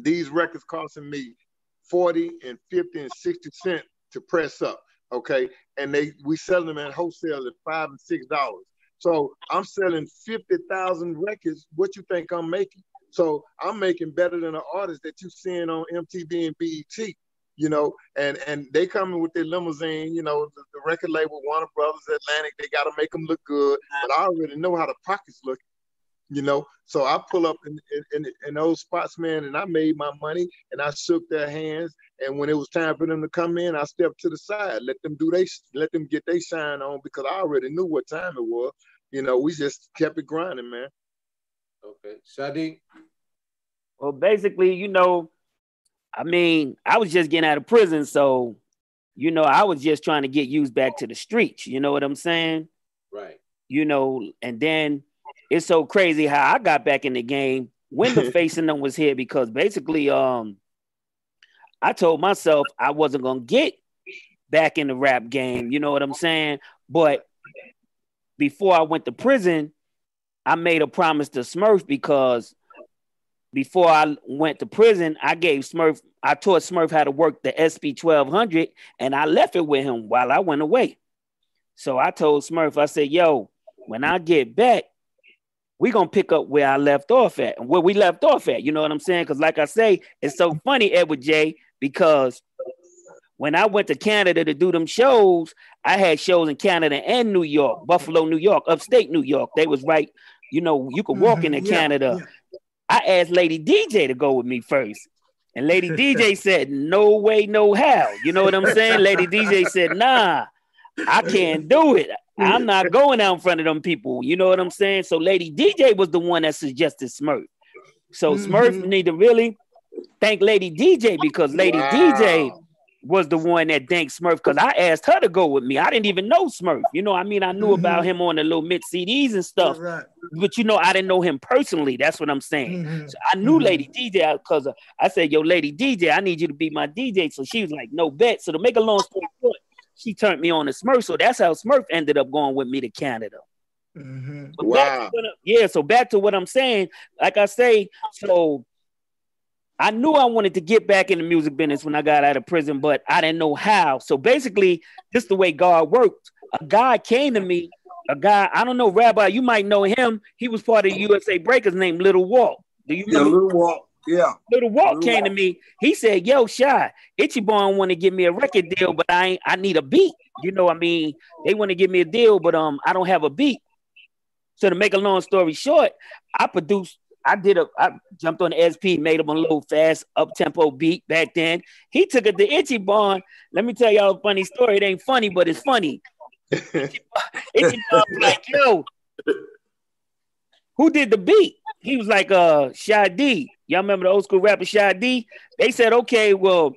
These records costing me 40 and 50 and 60 cent to press up. Okay. And they we selling them at wholesale at five and six dollars. So I'm selling 50,000 records. What you think I'm making? So I'm making better than the artists that you seeing on MTV and BET you know, and and they coming with their limousine, you know, the, the record label Warner Brothers Atlantic, they got to make them look good, but I already know how the pockets look, you know. So I pull up in, in, in, in those spots, man, and I made my money, and I shook their hands, and when it was time for them to come in, I stepped to the side, let them do they, let them get their shine on because I already knew what time it was, you know. We just kept it grinding, man. Okay. Shy D. Well, basically, you know, I mean, I was just getting out of prison, so you know, I was just trying to get used back to the streets. You know what I'm saying? Right. You know, and then it's so crazy how I got back in the game when the facing them was here because basically, um, I told myself I wasn't gonna get back in the rap game. You know what I'm saying? But before I went to prison, I made a promise to Smurf because before I went to prison, I gave Smurf, I taught Smurf how to work the SP 1200 and I left it with him while I went away. So I told Smurf, I said, yo, when I get back, we gonna pick up where I left off at and where we left off at. You know what I'm saying? Because like I say, it's so funny, Edward J, because when I went to Canada to do them shows, I had shows in Canada and New York, Buffalo, New York, upstate New York. They was right, you know, you could walk mm-hmm, into yeah, Canada. Yeah. I asked Lady DJ to go with me first. And Lady DJ said, No way, no how. You know what I'm saying? Lady DJ said, Nah, I can't do it. I'm not going out in front of them people. You know what I'm saying? So Lady DJ was the one that suggested Smurf. So mm-hmm. Smurf need to really thank Lady DJ because Lady wow. DJ was the one that thanked Smurf because I asked her to go with me. I didn't even know Smurf. You know, I mean, I knew mm-hmm. about him on the little mix CDs and stuff, right. but you know, I didn't know him personally. That's what I'm saying. Mm-hmm. So I knew mm-hmm. Lady DJ because I said, "Yo, Lady DJ, I need you to be my DJ." So she was like, "No bet." So to make a long story short, she turned me on to Smurf. So that's how Smurf ended up going with me to Canada. Mm-hmm. Wow. yeah. So back to what I'm saying. Like I say, so I knew I wanted to get back in the music business when I got out of prison, but I didn't know how. So basically, this the way God worked. A guy came to me, a guy, I don't know, Rabbi, you might know him. He was part of USA Breakers named Little Walt. Do you know? Yeah, Little Walt. Yeah. Little Walt Little came Walt. to me. He said, Yo, Shy, Ichiban want to give me a record deal, but I ain't, I need a beat. You know, I mean, they want to give me a deal, but um, I don't have a beat. So to make a long story short, I produced I did a I jumped on the SP, made him a little fast up tempo beat back then. He took it to Itchy Ichiban. Let me tell y'all a funny story. It ain't funny, but it's funny. Itchy Bond like, yo, who did the beat? He was like, uh, Shy D. Y'all remember the old school rapper Shy D? They said, okay, well,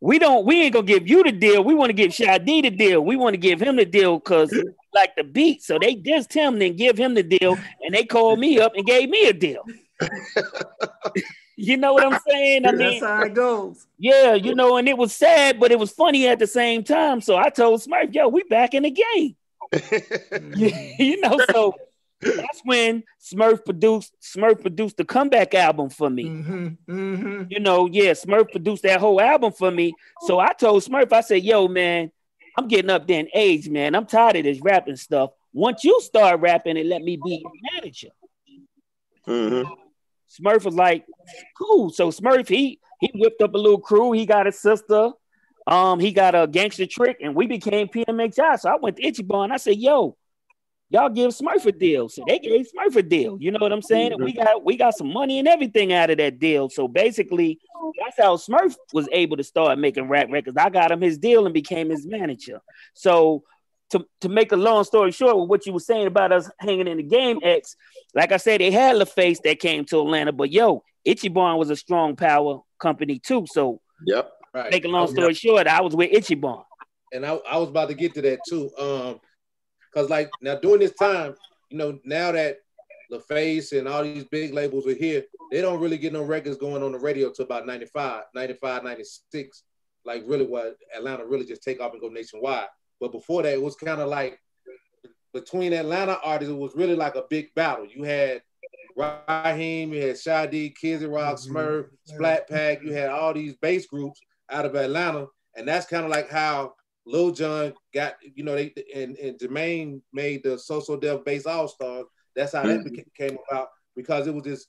we don't we ain't gonna give you the deal. We want to give Shy D the deal. We want to give him the deal because like the beat. So they dissed him, then give him the deal, and they called me up and gave me a deal. you know what I'm saying? I mean, that's how it goes. Yeah, you know, and it was sad, but it was funny at the same time. So I told Smurf, yo, we back in the game. Mm-hmm. you know, so that's when Smurf produced Smurf produced the comeback album for me. Mm-hmm, mm-hmm. You know, yeah, Smurf produced that whole album for me. So I told Smurf, I said, "Yo, man, I'm getting up there in age, man. I'm tired of this rapping stuff. Once you start rapping and let me be your manager." Mm-hmm. Smurf was like, "Cool." So Smurf he he whipped up a little crew. He got his sister. Um, he got a gangster trick, and we became PMXI. So I went to Ichiban. I said, "Yo." Y'all give Smurf a deal. So they gave Smurf a deal. You know what I'm saying? And we got we got some money and everything out of that deal. So basically, that's how Smurf was able to start making rap records. I got him his deal and became his manager. So to, to make a long story short, with what you were saying about us hanging in the game X, like I said, they had LaFace that came to Atlanta, but yo, Ichiban was a strong power company too. So yep. Right. Make a long story yep. short, I was with Ichiban. And I, I was about to get to that too. Um, Cause like now during this time, you know, now that LaFace and all these big labels are here, they don't really get no records going on the radio till about 95, 95, 96. Like really what Atlanta really just take off and go nationwide. But before that, it was kind of like between Atlanta artists, it was really like a big battle. You had Raheem, you had Shy D, Kids Rock, mm-hmm. Smurf, Splack Pack, you had all these bass groups out of Atlanta. And that's kind of like how Lil Jon got, you know, they and, and Jermaine made the So So Def Bass All Stars. That's how mm-hmm. that came about because it was this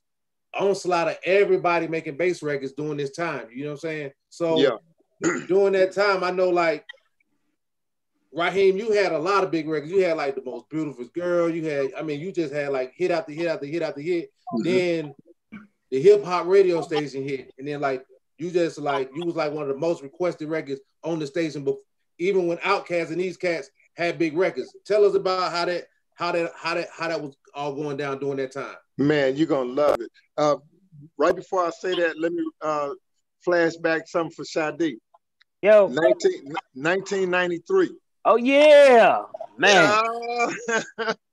onslaught of everybody making bass records during this time. You know what I'm saying? So yeah. during that time, I know like Raheem, you had a lot of big records. You had like the most beautiful girl. You had, I mean, you just had like hit after hit after hit after hit. Mm-hmm. Then the hip hop radio station hit, and then like you just like you was like one of the most requested records on the station even when Outkast and these cats had big records. Tell us about how that how that how that how that was all going down during that time. Man, you're gonna love it. Uh, right before I say that, let me uh, flash back something for Shy D. Yo, 19, 1993. Oh yeah, man. Uh,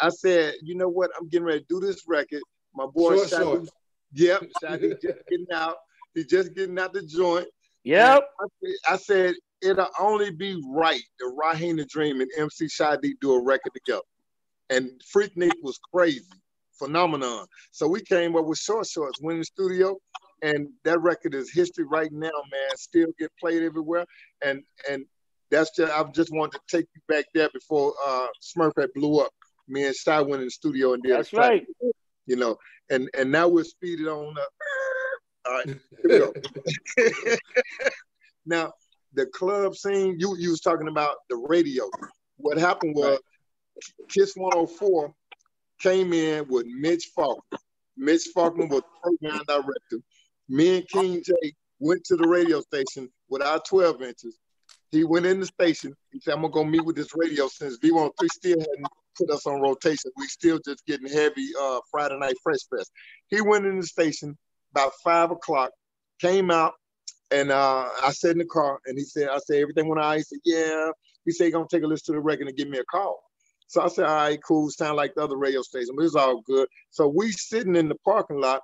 I said, you know what? I'm getting ready to do this record. My boy sure, Shy D, sure. yep, Shy D just getting out. He's just getting out the joint. Yep. I, I, said, it'll only be right that Raheem the Dream and MC Shy D do a record together. And Freaknik was crazy, phenomenon. So we came up with Short Shorts, went in the studio, and that record is history right now, man. Still get played everywhere. And and that's just I just wanted to take you back there before uh Smurf had blew up. Me and Shy went in the studio and did That's right. You know, and and now we're speeded on up. All right, here we go. now the club scene, you you was talking about the radio. What happened was Kiss 104 came in with Mitch Faulkner. Mitch Faulkner was program director. Me and King J went to the radio station with our 12 inches. He went in the station. He said, I'm gonna go meet with this radio since V103 still hadn't put us on rotation. We still just getting heavy uh, Friday night fresh fest. He went in the station about five o'clock, came out, and uh, I sat in the car and he said, I said, everything went out. He said, yeah. He said, gonna take a listen to the record and give me a call. So I said, all right, cool. Sound like the other radio station, but it's all good. So we sitting in the parking lot,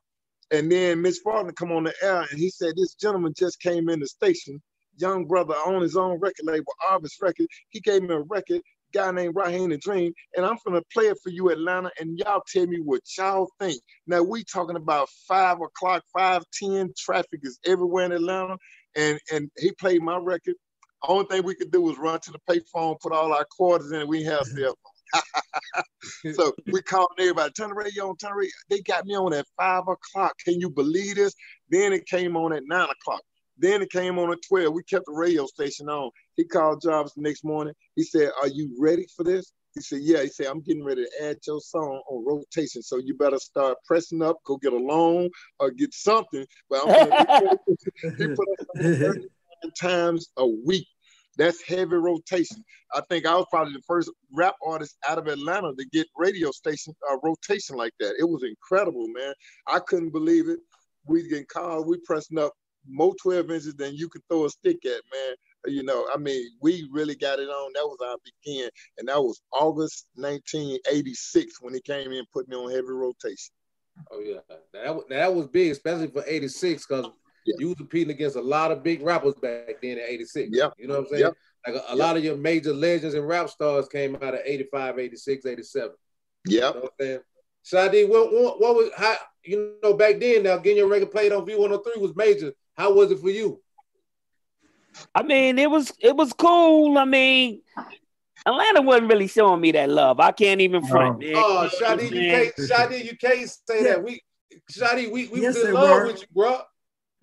and then Mitch Faulkner come on the air, and he said, this gentleman just came in the station, young brother on his own record label, Arvis Record. He gave me a record, guy named Raheem the Dream, and I'm gonna play it for you, Atlanta, and y'all tell me what y'all think. Now we talking about five o'clock, five ten, traffic is everywhere in Atlanta, and and he played my record. Only thing we could do was run to the payphone, put all our quarters in, and we have cell so we called everybody, turn the radio on, turn the radio. They got me on at five o'clock. Can you believe this? Then it came on at nine o'clock. Then it came on at 12. We kept the radio station on. He called Jarvis the next morning. He said, Are you ready for this? He said, Yeah. He said, I'm getting ready to add your song on rotation. So you better start pressing up, go get a loan or get something. But I'm gonna, he put us on times a week that's heavy rotation. I think I was probably the first rap artist out of Atlanta to get radio station uh, rotation like that. It was incredible, man. I couldn't believe it. We getting called, we pressing up more 12 inches than you could throw a stick at, man. You know, I mean, we really got it on. That was our begin, and that was August 1986 when he came in and put me on heavy rotation. Oh yeah, that that was big, especially for '86, because yeah. You was competing against a lot of big rappers back then in 86. Yeah. You know what I'm saying? Like a, a lot of your major legends and rap stars came out of 85, 86, 87. Yeah. You know what I'm saying? Shy D, what, what, what was how you know back then now getting your record played on V103 was major. How was it for you? I mean, it was it was cool. I mean, Atlanta wasn't really showing me that love. I can't even front. Oh, oh Shy D, you can't Shy D, you can't say yeah. that. We Shy D, we, we yes, was in love were. with you, bro.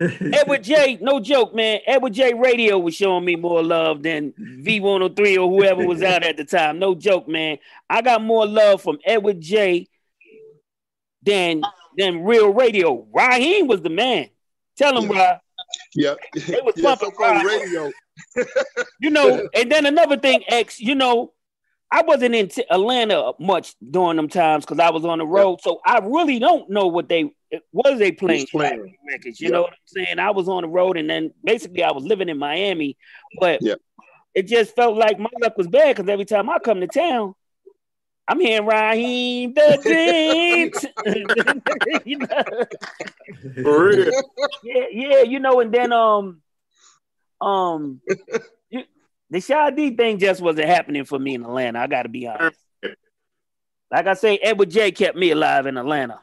Edward J, no joke, man. Edward J Radio was showing me more love than mm-hmm. V103 or whoever was out at the time. No joke, man. I got more love from Edward J than than real radio. Raheem was the man. Tell him, yeah. Yeah. It was yeah, so radio. you know, and then another thing, X, you know, I wasn't in Atlanta much during them times because I was on the road. So I really don't know what they was they playing, playing. records. You yep. know what I'm saying? I was on the road and then basically I was living in Miami, but yep. it just felt like my luck was bad because every time I come to town, I'm hearing Raheem the Dreams. you know? For real. Yeah, yeah, you know, and then um um you, the Shy D thing just wasn't happening for me in Atlanta. I gotta be honest. Like I say, Edward J kept me alive in Atlanta.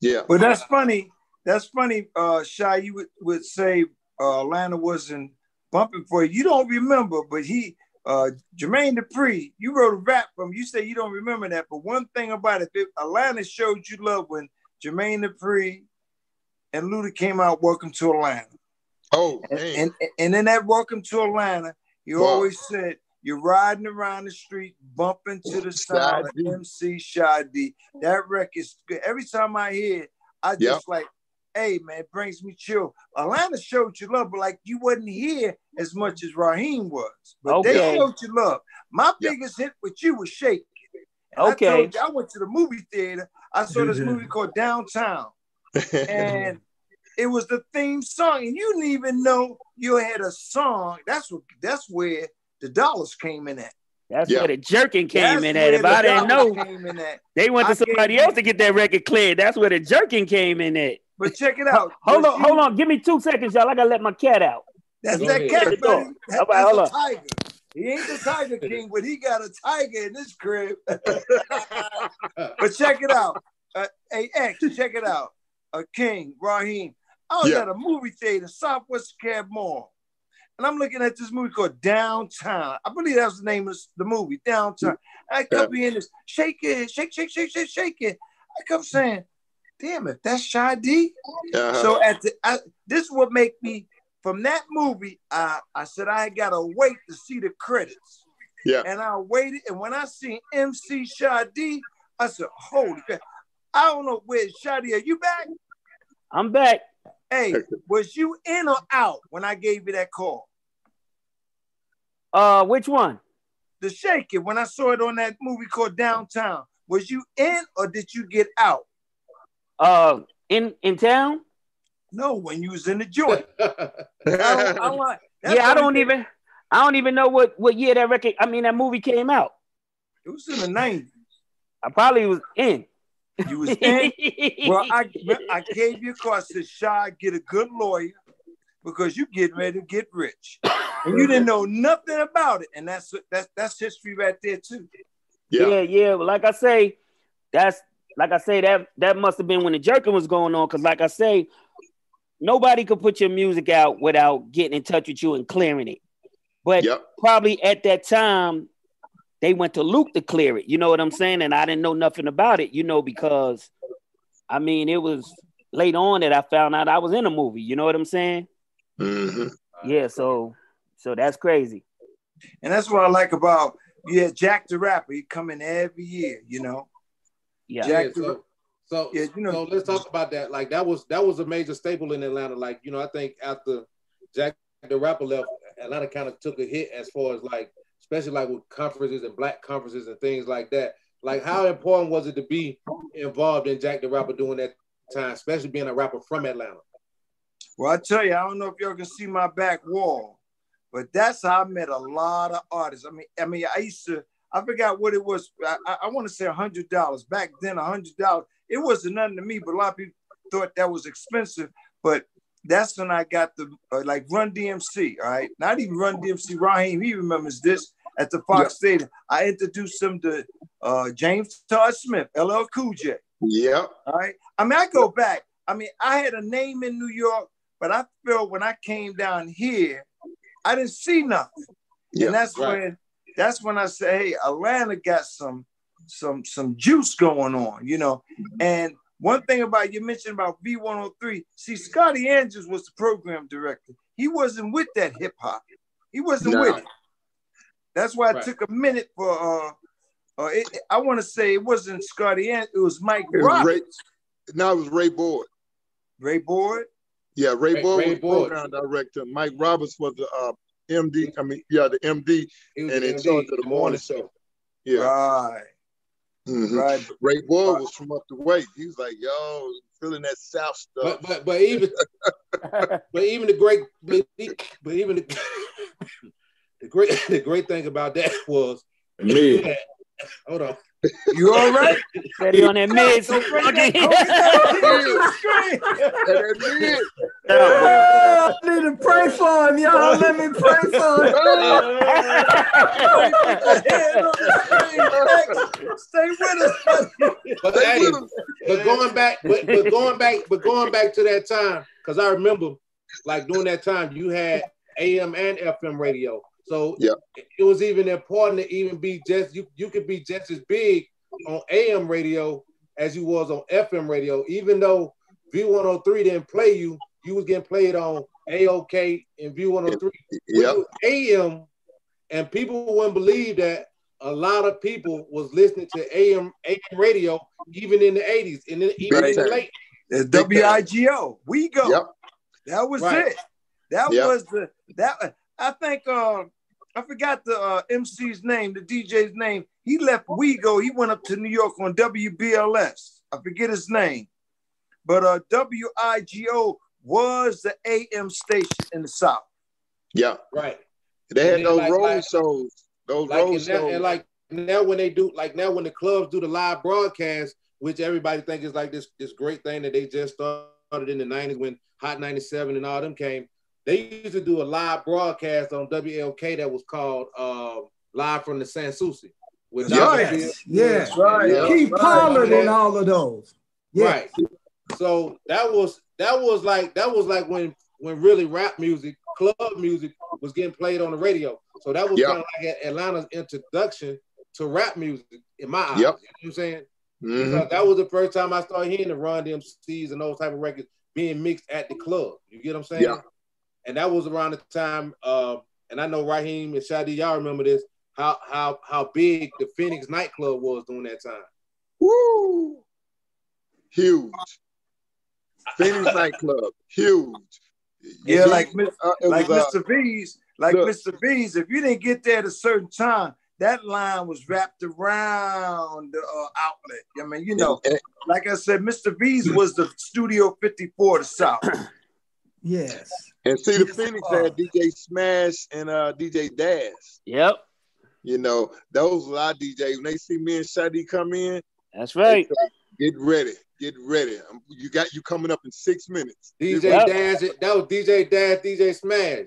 Yeah. But that's funny. That's funny, uh, Shy. You would, would say uh, Atlanta wasn't bumping for you. You don't remember, but he, uh, Jermaine Dupri, you wrote a rap from. You say you don't remember that, but one thing about it, Atlanta showed you love when Jermaine Dupri and Luda came out. Welcome to Atlanta. Oh, and, and, and in that Welcome to Atlanta, you wow. always said you're riding around the street, bumping to the sound of MC Shy D. That record's good. Every time I hear it, I just yep. like, hey man, it brings me chill. Atlanta showed you love, but like you wasn't here as much as Raheem was. But okay. they showed you love. My yep. biggest hit with you was Shake okay. I, you, I went to the movie theater. I saw this movie called Downtown. and it was the theme song. And you didn't even know you had a song. That's what that's where the dollars came in at. That's yeah. where the jerking came That's in at. If I didn't know, they went to I somebody else to get that record cleared. That's where the jerking came in at. But check it out. hold on, hold on. Give me two seconds, y'all. I gotta let my cat out. That's that cat, buddy. That, right, hold on. tiger. He ain't the Tiger King, but he got a tiger in this crib. but check it out. Uh, hey, X, check it out. A King, Raheem. I was yeah. at a movie theater, Southwest DeKalb Mall and I'm looking at this movie called Downtown. I believe that was the name of the movie, Downtown. I kept yeah. this, shake it, shake, shake, shake, shake, shake it. I kept saying, damn it, that's Shy D. Uh-huh. So at the I, this would make me from that movie, I, I said I gotta wait to see the credits. Yeah. And I waited, and when I seen MC Shy D, I said, "Holy crap!" I don't know where Shy D. Are you back? I'm back. Hey, was you in or out when I gave you that call? Uh, which one? The Shake It. When I saw it on that movie called Downtown, was you in or did you get out? Uh, in in town? No, when you was in the joint. I don't, I want, yeah, I don't even. I don't even know what what year that record. I mean, that movie came out. It was in the nineties. I probably was in. You was in. well, I I gave you a call. I "Shy, get a good lawyer because you get ready to get rich." and you didn't know nothing about it, and that's that's that's history right there too. Yeah, yeah. yeah. Like I say, that's like I say that that must have been when the jerking was going on. Because like I say, nobody could put your music out without getting in touch with you and clearing it. But yep. probably at that time, they went to Luke to clear it. You know what I'm saying? And I didn't know nothing about it, you know, because I mean, it was late on that I found out I was in a movie. You know what I'm saying? Mm-hmm. Yeah. So, so that's crazy. And that's what I like about yeah, Jack the Rapper. He come in every year. You know. Yeah. Jack yeah, so, so, yeah, you know, so let's talk about that. Like that was that was a major staple in Atlanta. Like you know, I think after Jack the Rapper left, Atlanta kind of took a hit as far as like, especially like with conferences and black conferences and things like that. Like, how important was it to be involved in Jack the Rapper during that time, especially being a rapper from Atlanta? Well, I tell you, I don't know if y'all can see my back wall, but that's how I met a lot of artists. I mean, I mean, I used to, I forgot what it was. I, I, want to say a hundred dollars back then. A hundred dollars. It wasn't nothing to me, but a lot of people thought that was expensive. But that's when I got the uh, like Run DMC, all right? Not even Run DMC. Raheem, he remembers this at the Fox Stadium. I introduced him to uh, James Todd Smith, LL Cool J. Yeah. All right. I mean, I go back. I mean, I had a name in New York, but I felt when I came down here, I didn't see nothing. Yeah, and that's right. when that's when I say, hey, Atlanta got some some some juice going on, you know. And one thing about you mentioned about V103, see, Scotty Andrews was the program director. He wasn't with that hip hop. He wasn't no. with it. That's why it right. took a minute for uh uh it, I want to say it wasn't Scotty Andrews, it was Mike it was Ray, no, it was Ray Boyd. Ray Boyd? Yeah, Ray, Ray Boyd Ray was Boyd. program director. Mike Roberts was the uh, MD. I mean, yeah, the MD, and in charge of the morning show. Yeah. Right. Mm-hmm. Right. Ray Boyd was from up the way. He was like, yo, feeling that South stuff. But but, but even but even the great but, but even the, the great the great thing about that was me. Hold on. You all right? Ready on that mid. So oh, I need to pray for him, y'all. Let me pray for him. Stay with us. But, hey, but going back, but, but going back, but going back to that time, because I remember, like during that time, you had AM and FM radio. So yeah. it was even important to even be just you. You could be just as big on AM radio as you was on FM radio. Even though V103 didn't play you, you was getting played on AOK and V103. Yep. AM, and people wouldn't believe that a lot of people was listening to AM AM radio even in the 80s and then even right. in the late. WIGO. We go. Yep. That was right. it. That yep. was the that I think um I forgot the uh, MC's name, the DJ's name. He left WIGO. He went up to New York on WBLS. I forget his name, but uh, WIGO was the AM station in the South. Yeah, right. They had those like, road like, shows. Those like road shows. and like now when they do, like now when the clubs do the live broadcast, which everybody think is like this this great thing that they just started in the '90s when Hot '97 and all them came they used to do a live broadcast on WLK that was called uh, Live from the Sans Souci. With yes, yes, right. Uh, Keith Pollard and all of those. Yes. Right. So that was that was like that was like when when really rap music, club music was getting played on the radio. So that was yep. kind of like Atlanta's introduction to rap music in my eyes. Yep. You know what I'm saying? Mm-hmm. that was the first time I started hearing the Run DMCs and those type of records being mixed at the club. You get what I'm saying? Yeah. And that was around the time. Uh, and I know Raheem and Shy D, y'all remember this? How how how big the Phoenix nightclub was during that time. Woo! Huge. Phoenix nightclub, huge. Yeah, like uh, like was, Mr. Uh, V's, like look, Mr. V's. If you didn't get there at a certain time, that line was wrapped around the uh, outlet. I mean, you know, like I said, Mr. V's was the Studio 54 to South. Yes. And see, the Phoenix had DJ Smash and uh, DJ Daz. Yep. You know, those were our DJs. When they see me and Shy D come in, that's right. Get ready. Get ready. Um, you got you coming up in six minutes. DJ yep. Daz, that was DJ Daz, DJ Smash.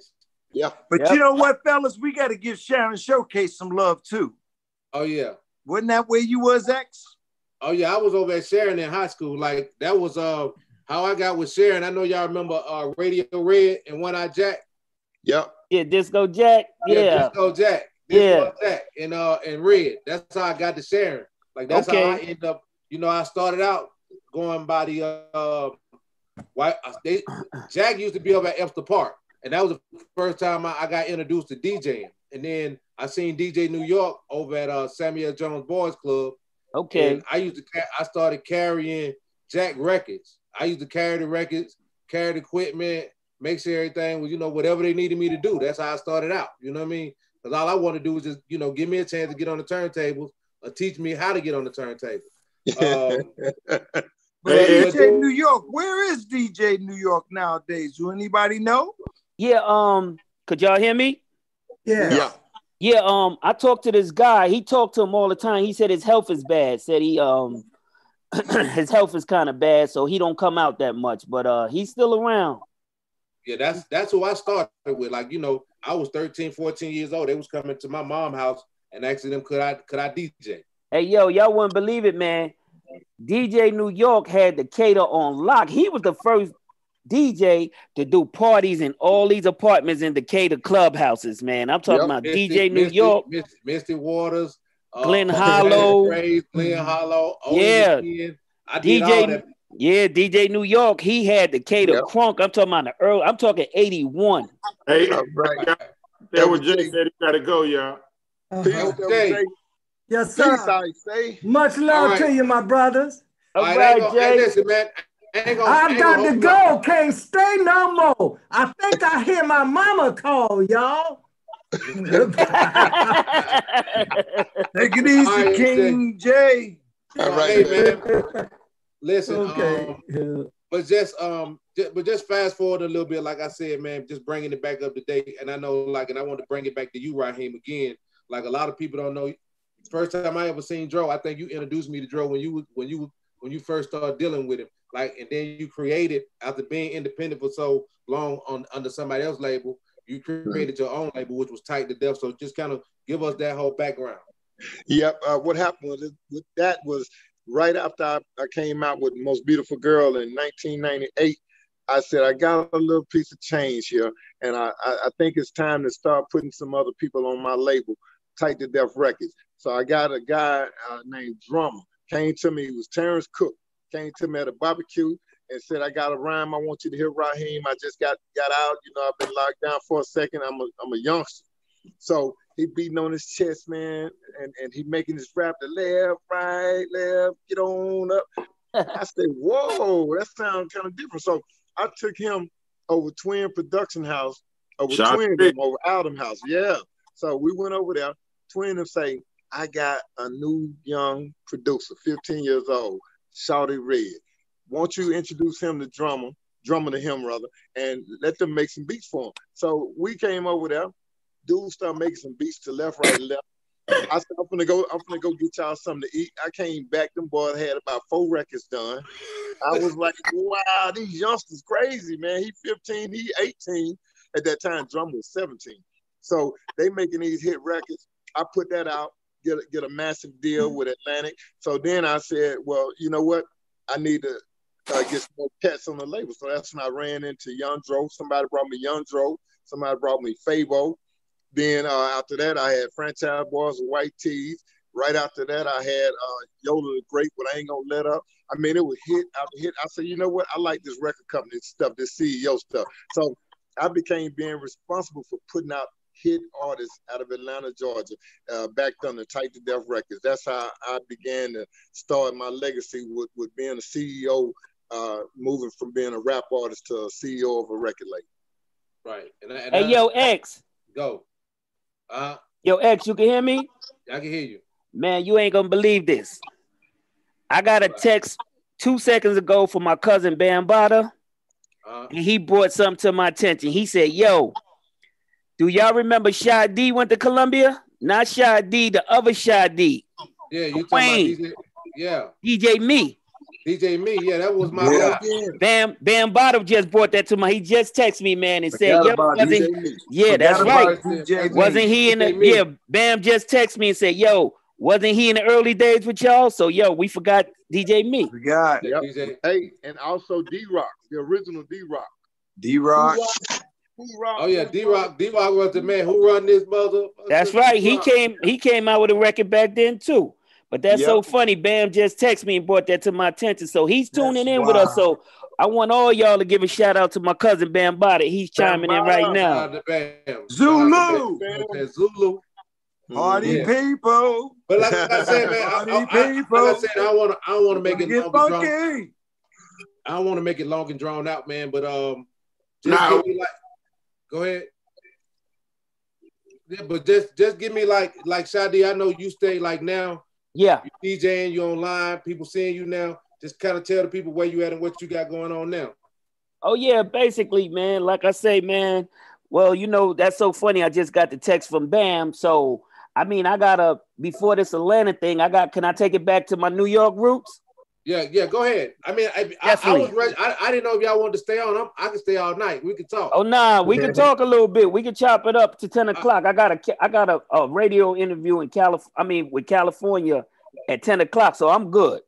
Yeah. But yep. you know what, fellas? We got to give Sharon Showcase some love too. Oh yeah. Wasn't that where you was, X? Oh yeah, I was over at Sharon in high school. Like that was uh how I got with Sharon. I know y'all remember uh Radio Red and One Eye Jack. Yep. Yeah, Disco Jack. Yeah. yeah Disco Jack. Disco yeah. Jack and uh and Red. That's how I got to Sharon. Like that's okay. how I end up. You know, I started out going by the uh, why they Jack used to be over at Epster Park, and that was the first time I, I, got introduced to DJing. And then I seen DJ New York over at uh, Samuel Jones Boys Club. Okay. I used to I started carrying Jack records. I used to carry the records, carry the equipment, make sure everything was, you know, whatever they needed me to do. That's how I started out. You know what I mean? Because all I want to do is just, you know, give me a chance to get on the turntables or teach me how to get on the turntable. Um, Hey, DJ New York, where is DJ New York nowadays? Do anybody know? Yeah, um, could y'all hear me? Yeah. Yeah. Yeah, um, I talked to this guy. He talked to him all the time. He said his health is bad. Said he um his health is kind of bad, so he don't come out that much, but uh he's still around. Yeah, that's that's who I started with. Like, you know, I was 13, 14 years old. They was coming to my mom house and asking them could I could I DJ. Hey yo, y'all wouldn't believe it, man. DJ New York had Decatur on lock. He was the first DJ to do parties in all these apartments in Decatur clubhouses, man. I'm talking yep. about Misty, DJ New Misty, York, Misty, Misty Waters, uh, Glen Hollow, Glen Hollow. Yeah, DJ. Yeah, DJ New York. He had Decatur yep. crunk. I'm talking about the early. I'm talking 81. Hey, right. that was Jay said he gotta go, y'all. Uh-huh. Yes, sir. say. Much love right. to you, my brothers. All right, right Jay. Listen, man. I got to go. Can't stay no more. I think I hear my mama call, y'all. Take it easy, right, King Jay. All right, hey, man. Listen, okay. Um, but just um, just, but just fast forward a little bit. Like I said, man, just bringing it back up to date. And I know, like, and I want to bring it back to you, Raheem, again. Like a lot of people don't know first time I ever seen Dro, I think you introduced me to Dro when you when you when you first started dealing with him. Like, and then you created after being independent for so long on under somebody else's label, you created your own label, which was Tight 2 Def. So just kind of give us that whole background. Yep. Uh, what happened was with that was right after I, I came out with Most Beautiful Girl in 1998. I said, I got a little piece of change here, and I, I, I think it's time to start putting some other people on my label, Tight 2 Def Records. So I got a guy uh, named Drama came to me. He was Terrence Cook. Came to me at a barbecue and said, "I got a rhyme. I want you to hear Raheem. I just got got out. You know, I've been locked down for a second. I'm a I'm a youngster." So he beating on his chest, man, and, and he making his rap the left, right, left, get on up. I said, "Whoa, that sounds kind of different." So I took him over Twin Production House, over Shot Twin, over Adam House. Yeah. So we went over there. Twin and say, I got a new young producer, 15 years old, Shawty Red. Won't you introduce him to Drama, Drama to him rather, and let them make some beats for him? So we came over there. Dude started making some beats to left, right, left. I said, I'm gonna go, I'm gonna go get y'all something to eat. I came back, them boys had about four records done. I was like, wow, these youngsters crazy, man. He 15, he 18. At that time, drum was 17. So they making these hit records. I put that out get a, get a massive deal with Atlantic. So then I said, well, you know what? I need to uh, get more pets on the label. So that's when I ran into Young Dro. Somebody brought me Young Dro. Somebody brought me Fabo. Then uh, after that, I had Franchise Boys with White Tees. Right after that, I had uh, Yola the Great, but I ain't gonna let up. I mean, it was hit after hit. I said, you know what? I like this record company stuff, this CEO stuff. So I became being responsible for putting out hit artists out of Atlanta, Georgia, uh, back the Tight 2 Def Records. That's how I began to start my legacy with, with being a CEO, uh, moving from being a rap artist to a CEO of a record label. Right. And, and hey, I, yo, X. Go. Uh, yo, X, you can hear me? I can hear you. Man, you ain't gonna believe this. I got a text two seconds ago from my cousin Bambaataa, uh, and he brought something to my attention. He said, "Yo, do y'all remember Shy D went to Columbia? Not Shy D, the other Shy D. Yeah, you talking about DJ, yeah. DJ Me. DJ Me, yeah, that was my yeah. guy. Bambaataa just brought that to my. He just texted me, man, and said, "Yo, wasn't, yeah, Forgot that's right. Wasn't he in the? Yeah, Bam just texted me and said, "Yo, wasn't he in the early days with y'all? So yo, we forgot DJ Me. Forgot. Yep. DJ. Hey, and also D Rock, the original D Rock. D Rock. Oh yeah, D Rock. D Rock was the man who run this mother. That's uh, right. He came. He came out with a record back then too. But that's yep. so funny. Bam just texted me and brought that to my attention. So he's tuning that's in wild. with us. So I want all y'all to give a shout out to my cousin Bambaataa. He's chiming Bam in right now. Zulu. Zulu. Party yeah. people. But like, like, I said, man, Party I, I, people. I, like I said, I want to, I want to make it long funky. Drawn, I want to make it long and drawn out, man. But um, just now, give me like, go ahead. Yeah, but just just give me like like Shy D. I know you stay like now. Yeah, you DJing, you online, people seeing you now. Just kind of tell the people where you at and what you got going on now. Oh yeah, basically, man. Like I say, man. Well, you know that's so funny. I just got the text from Bam, so I mean, I gotta before this Atlanta thing. I got. Can I take it back to my New York roots? Yeah, yeah. Go ahead. I mean, I, I, I was ready. I, I, didn't know if y'all wanted to stay on. I'm, I can stay all night. We can talk. Oh nah, we can talk a little bit. We can chop it up to ten o'clock. I got a I got a, a radio interview in California. I mean, with California at ten o'clock, so I'm good.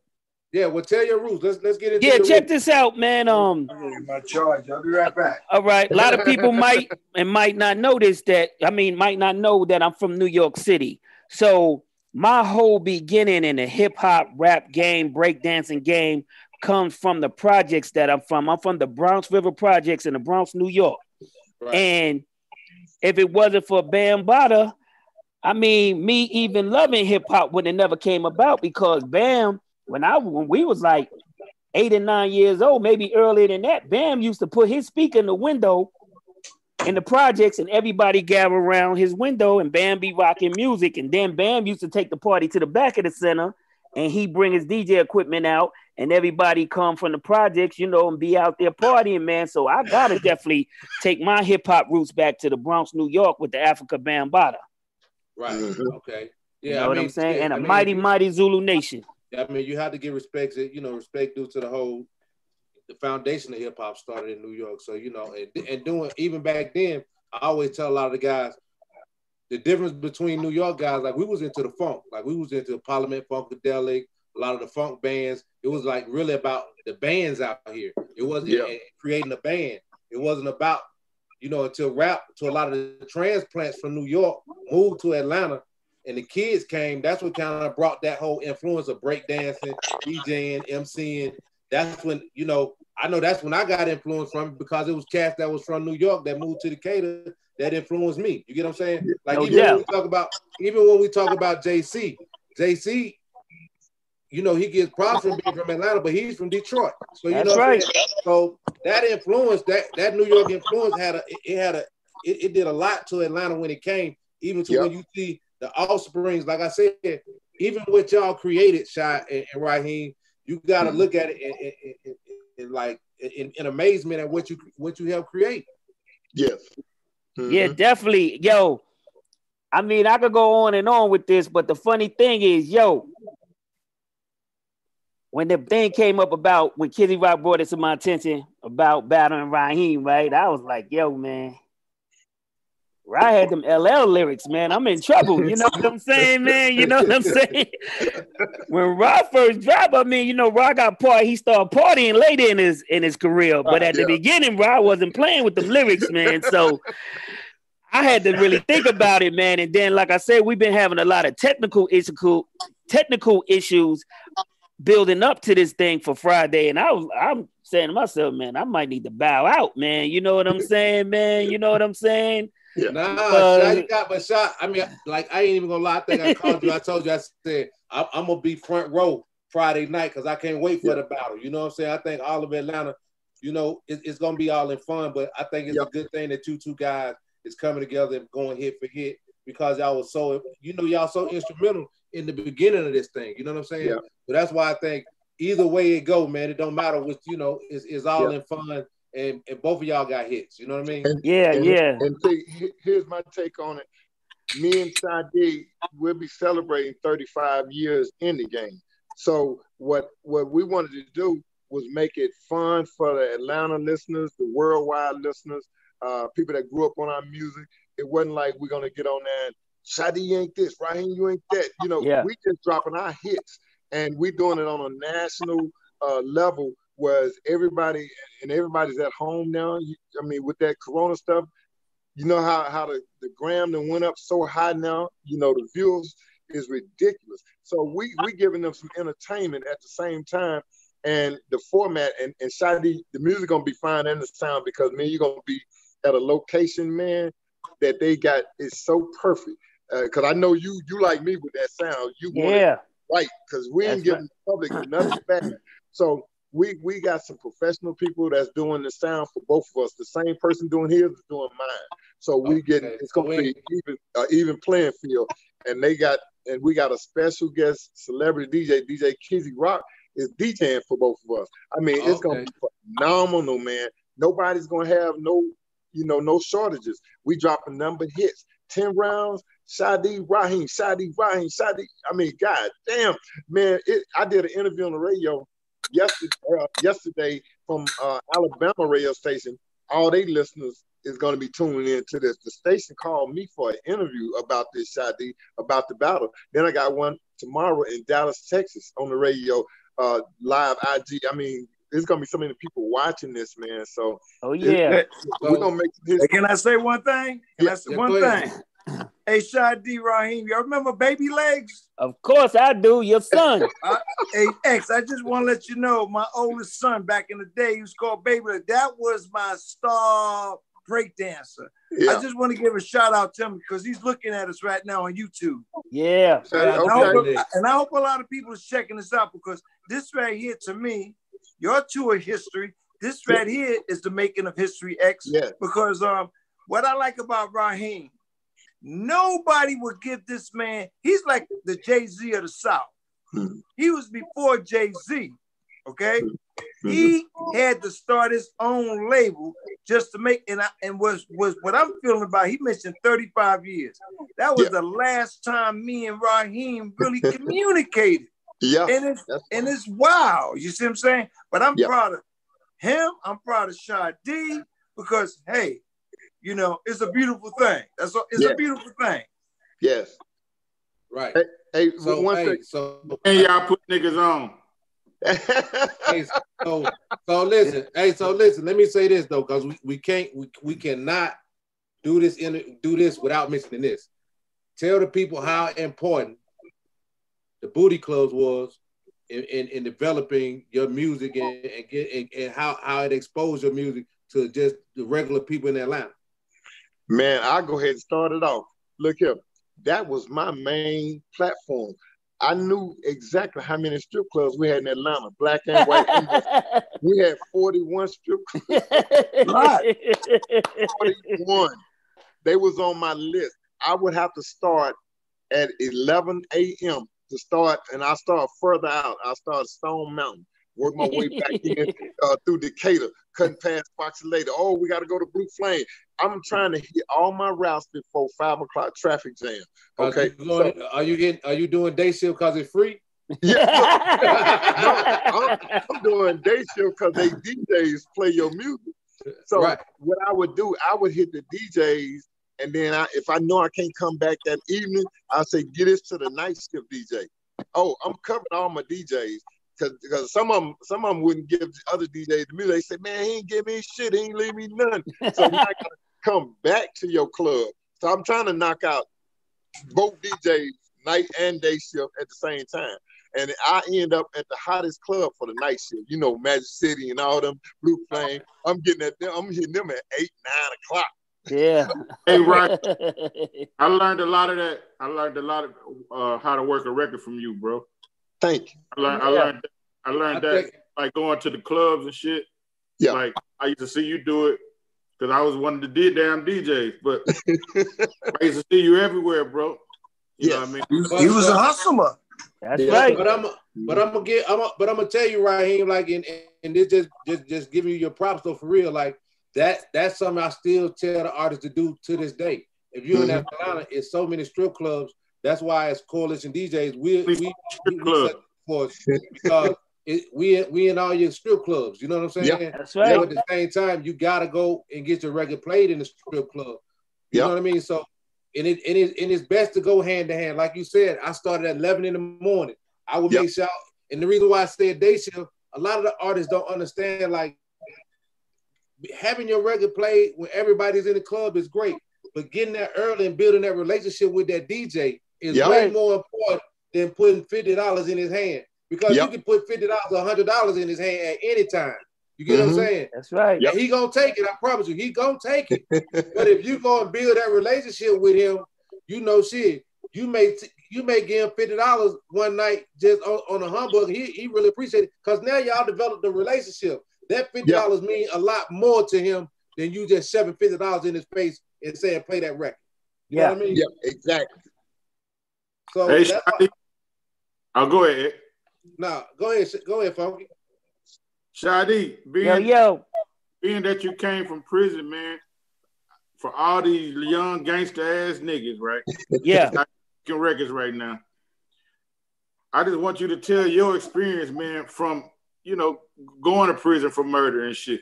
Yeah, well, tell your rules. Let's let's get into. Yeah, check this out, man. Um, my charge. I'll be right back. All right. A lot of people might and might not notice that. I mean, might not know that I'm from New York City. So my whole beginning in the hip hop, rap game, breakdancing game comes from the projects that I'm from. I'm from the Bronx River Projects in the Bronx, New York. Right. And if it wasn't for Bambaataa, I mean, me even loving hip hop would have never came about because Bam when I when we was like eight and nine years old, maybe earlier than that, Bam used to put his speaker in the window in the projects, and everybody gather around his window, and Bam be rocking music, and then Bam used to take the party to the back of the center, and he bring his DJ equipment out, and everybody come from the projects, you know, and be out there partying, man. So I gotta definitely take my hip hop roots back to the Bronx, New York, with the Afrika Bambaataa. Right. Mm-hmm. Okay. Yeah. You know I what mean, I'm saying? Yeah, and a mean, mighty, mighty Zulu nation. I mean, you have to give respect to, you know, respect due to the whole, the foundation of hip hop started in New York. So, you know, and, and doing, even back then, I always tell a lot of the guys, the difference between New York guys, like we was into the funk, like we was into Parliament Funkadelic, a lot of the funk bands. It was like really about the bands out here. It wasn't yeah. creating a band. It wasn't about, you know, until rap, to a lot of the transplants from New York moved to Atlanta and the kids came, that's what kind of brought that whole influence of breakdancing, DJing, MCing. That's when, you know, I know that's when I got influence from because it was cast that was from New York that moved to Decatur that influenced me. You get what I'm saying? Like oh, even yeah. when we talk about even when we talk about JC, JC, you know, he gets props from being from Atlanta, but he's from Detroit. So you that's know, right. so that influence, that that New York influence had a it had a it, it did a lot to Atlanta when it came, even to yep. when you see the offsprings, like I said, even what y'all created, Shy and, and Raheem, you got to mm-hmm. look at it in, in, in, in like in, amazement at what you what you help create. Yes. Mm-hmm. Yeah, definitely. Yo, I mean, I could go on and on with this, but the funny thing is, yo, when the thing came up about when Kizzy Rock brought it to my attention about battling Raheem, right? I was like, yo, man, I had them LL lyrics, man. I'm in trouble. You know what I'm saying, man? You know what I'm saying? when Rod first dropped, I mean, you know, Rod got part, he started partying later in his in his career. But uh, at the beginning, Rod wasn't playing with the lyrics, man. So I had to really think about it, man. And then, like I said, we've been having a lot of technical issue, technical issues building up to this thing for Friday. And I was I'm saying to myself, man, I might need to bow out, man. You know what I'm saying, man? You know what I'm saying? Yeah. Nah, uh, you got my shot. I mean, like I ain't even gonna lie. I think I called you. I told you. I said I'm, I'm gonna be front row Friday night because I can't wait for yeah. the battle. You know what I'm saying? I think all of Atlanta, you know, it, it's gonna be all in fun. But I think it's a good thing that you two guys is coming together and going hit for hit because y'all was so, you know, y'all so instrumental in the beginning of this thing. You know what I'm saying? Yeah. So that's why I think either way it go, man, it don't matter. Which you know, it's, it's all yeah. in fun and, and both of y'all got hits. You know what I mean? And, yeah, and, yeah. And see, here's my take on it. Me and Shy D will be celebrating 35 years in the game. So what what we wanted to do was make it fun for the Atlanta listeners, the worldwide listeners, uh, people that grew up on our music. It wasn't like we're gonna get on there and Shy D ain't this, Raheem, you ain't that. You know, yeah. we just dropping our hits and we doing it on a national uh, level was everybody and everybody's at home now. I mean, with that Corona stuff, you know how how the, the gram then went up so high now. You know, the views is ridiculous. So we we giving them some entertainment at the same time, and the format and and Shy D, the music gonna be fine and the sound because man, you're gonna be at a location, man, that they got is so perfect. Because uh, I know you you like me with that sound. You want yeah. it right because we ain't giving the public nothing back. So we we got some professional people that's doing the sound for both of us. The same person doing his is doing mine. So we okay. get it's gonna be even uh, even playing field. And they got and we got a special guest celebrity DJ, DJ Kizzy Rock is DJing for both of us. I mean, it's gonna be phenomenal, man. Nobody's gonna have no, you know, no shortages. We dropping number hits, 10 rounds, Shy D Raheem, Shy D Raheem, Shy D. I mean, god damn, man. It, I did an interview on the radio yesterday, uh, yesterday from uh, Alabama radio station. All they listeners is going to be tuning in to this. The station called me for an interview about this Shy D, about the battle. Then I got one tomorrow in Dallas, Texas, on the radio, uh, live IG. I mean, there's gonna be so many people watching this, man. So, oh yeah, we're gonna make. History. Can I say one thing? Can yeah, I say yeah, one thing? Hey, Shy D Raheem, y'all remember Baby Legs? Of course I do, your son. I, hey, X, I just want to let you know, my oldest son back in the day, he was called Baby Legs. That was my star break dancer. Yeah. I just want to give a shout out to him because he's looking at us right now on YouTube. Yeah. And, okay. I hope, and I hope a lot of people are checking this out because this right here, to me, your tour history, this right here is the making of History X. Yeah. Because um, what I like about Raheem, Nobody would give this man, he's like the Jay Z of the South. He was before Jay Z, okay? He had to start his own label just to make, and I, and was was what I'm feeling about. He mentioned 35 years. That was yeah. the last time me and Raheem really communicated. Yeah, and it's and it's wow. You see what I'm saying? But I'm yeah. proud of him. I'm proud of Shy D because hey, you know, it's a beautiful thing. That's a, it's yeah. a beautiful thing. Yes. Right. Hey, hey so, one hey, thing. So, and y'all put niggas on. hey, so, so listen. Hey, so listen. Let me say this though, because we, we can't we, we cannot do this in do this without mentioning this. Tell the people how important the booty clubs was in, in, in developing your music and, and get and, and how, how it exposed your music to just the regular people in Atlanta. Man, I'll go ahead and start it off. Look here, that was my main platform. I knew exactly how many strip clubs we had in Atlanta, black and white. we had 41 strip clubs. right. 41. They was on my list. I would have to start at 11 a.m. to start, and I start further out. I started Stone Mountain work my way back in uh, through Decatur, cutting past Fox later. Oh, we got to go to Blue Flame. I'm trying to hit all my routes before five o'clock traffic jam. Okay. Are you, going, so, are you getting? Are you doing day shift because it's free? Yeah, no, I'm, I'm, doing day shift because they DJs play your music. So right. what I would do, I would hit the DJs, and then I, if I know I can't come back that evening, I'll say get us to the night shift DJ. Oh, I'm covering all my DJs because because some of them some of them wouldn't give other DJs the music. They say, man, he ain't give me shit. He ain't leave me none. So now I gotta come back to your club. So I'm trying to knock out both DJs night and day shift at the same time. and I end up at the hottest club for the night shift. You know, Magic City and all them Blue Flame. I'm getting at them. I'm hitting them at eight, nine o'clock. Yeah. hey, right. I learned a lot of that. I learned a lot of uh, how to work a record from you, bro. Thank you. I learned. I learned. I learned I that think... like going to the clubs and shit. Yeah. Like I used to see you do it because I was one of the did damn DJs, but I used to see you everywhere, bro. You yes. know what I mean? He was a hustler. That's yeah. right. But I'm but I'm gonna get I'm a, but I'm gonna tell you, Raheem, like and and this just just just giving you your props though for real. Like that that's something I still tell the artists to do to this day. If you're mm-hmm. in Atlanta, it's so many strip clubs. That's why as coalition DJs, we we, we, we for because it, we we in all your strip clubs. You know what I'm saying? Yep. That's right. at the same time, you gotta go and get your record played in the strip club. You yep. know what I mean? So and it, and it and it's best to go hand to hand. Like you said, I started at 11 in the morning. I would yep. make sure, and the reason why I say day shift, a lot of the artists don't understand like having your record played when everybody's in the club is great, but getting there early and building that relationship with that DJ is yep. way more important than putting fifty dollars in his hand because yep. you can put fifty dollars or hundred dollars in his hand at any time. You get mm-hmm. what I'm mm-hmm. saying? That's right. Yep. He gonna take it. I promise you. He gonna take it. but if you gonna build that relationship with him, you know shit. You may t- you may give him fifty dollars one night just on, on a humbug. He he really appreciate it because now y'all developed a relationship. That fifty dollars yep. mean a lot more to him than you just shoving fifty dollars in his face and saying play that record. You yeah. know what I mean? Yeah, exactly. So hey, I'll oh, go ahead. No, go ahead. Go ahead, Funky. Shy D, being, yo, yo. being that you came from prison, man, for all these young gangster ass niggas, right? Yeah. Making records right now. I just want you to tell your experience, man, from you know going to prison for murder and shit.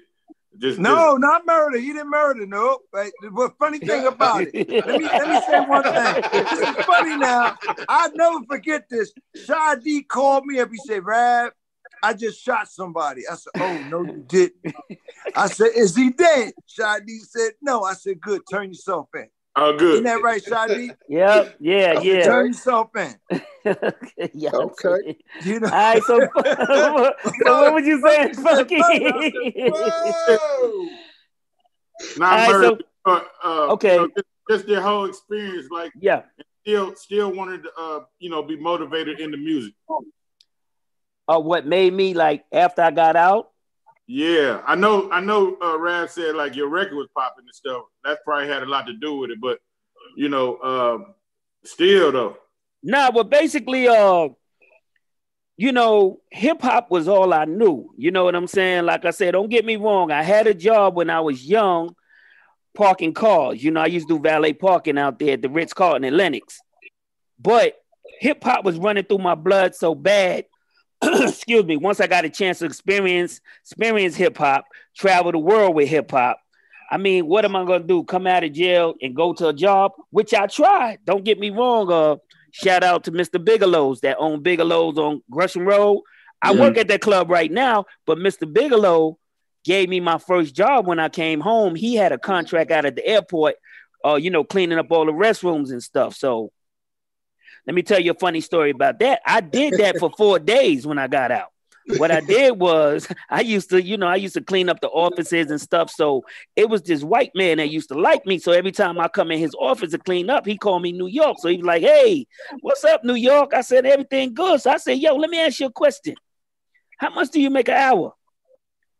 Just no, just... not murder. He didn't murder. No. But the funny thing about it, let me let me say one thing. This is funny now. I'll never forget this. Shy D called me up. He said, "Rab, I just shot somebody." I said, "Oh no, you didn't." I said, "Is he dead?" Shy D said, "No." I said, "Good. Turn yourself in." Oh, good. Isn't that right, Shy D? Yep. Yeah. Yeah. Turn yourself in. yeah. Okay. You know. All right. So, so what would you say, Funky? Not right, so, uh, okay. So just, just their whole experience, like yeah, still still wanted to uh, you know be motivated in the music. Uh, what made me like after I got out? Yeah, I know. I know. Uh, Rab said like your record was popping and stuff. That probably had a lot to do with it. But you know, uh, still though. Nah, but basically, uh, you know, hip hop was all I knew. You know what I'm saying? Like I said, don't get me wrong. I had a job when I was young, parking cars. You know, I used to do valet parking out there at the Ritz Carlton in Lenox. But hip hop was running through my blood so bad excuse me, once I got a chance to experience experience hip hop, travel the world with hip hop. I mean, what am I gonna do? Come out of jail and go to a job, which I tried. Don't get me wrong. Uh, shout out to Mr. Bigelow's that own Bigelow's on Gresham Road. I mm-hmm. work at that club right now, but Mr. Bigelow gave me my first job when I came home. He had a contract out at the airport, uh, you know, cleaning up all the restrooms and stuff. So let me tell you a funny story about that. I did that for four days when I got out. What I did was I used to, you know, I used to clean up the offices and stuff. So it was this white man that used to like me. So every time I come in his office to clean up, he called me New York. So he was like, Hey, what's up, New York? I said, Everything good. So I said, Yo, let me ask you a question. How much do you make an hour?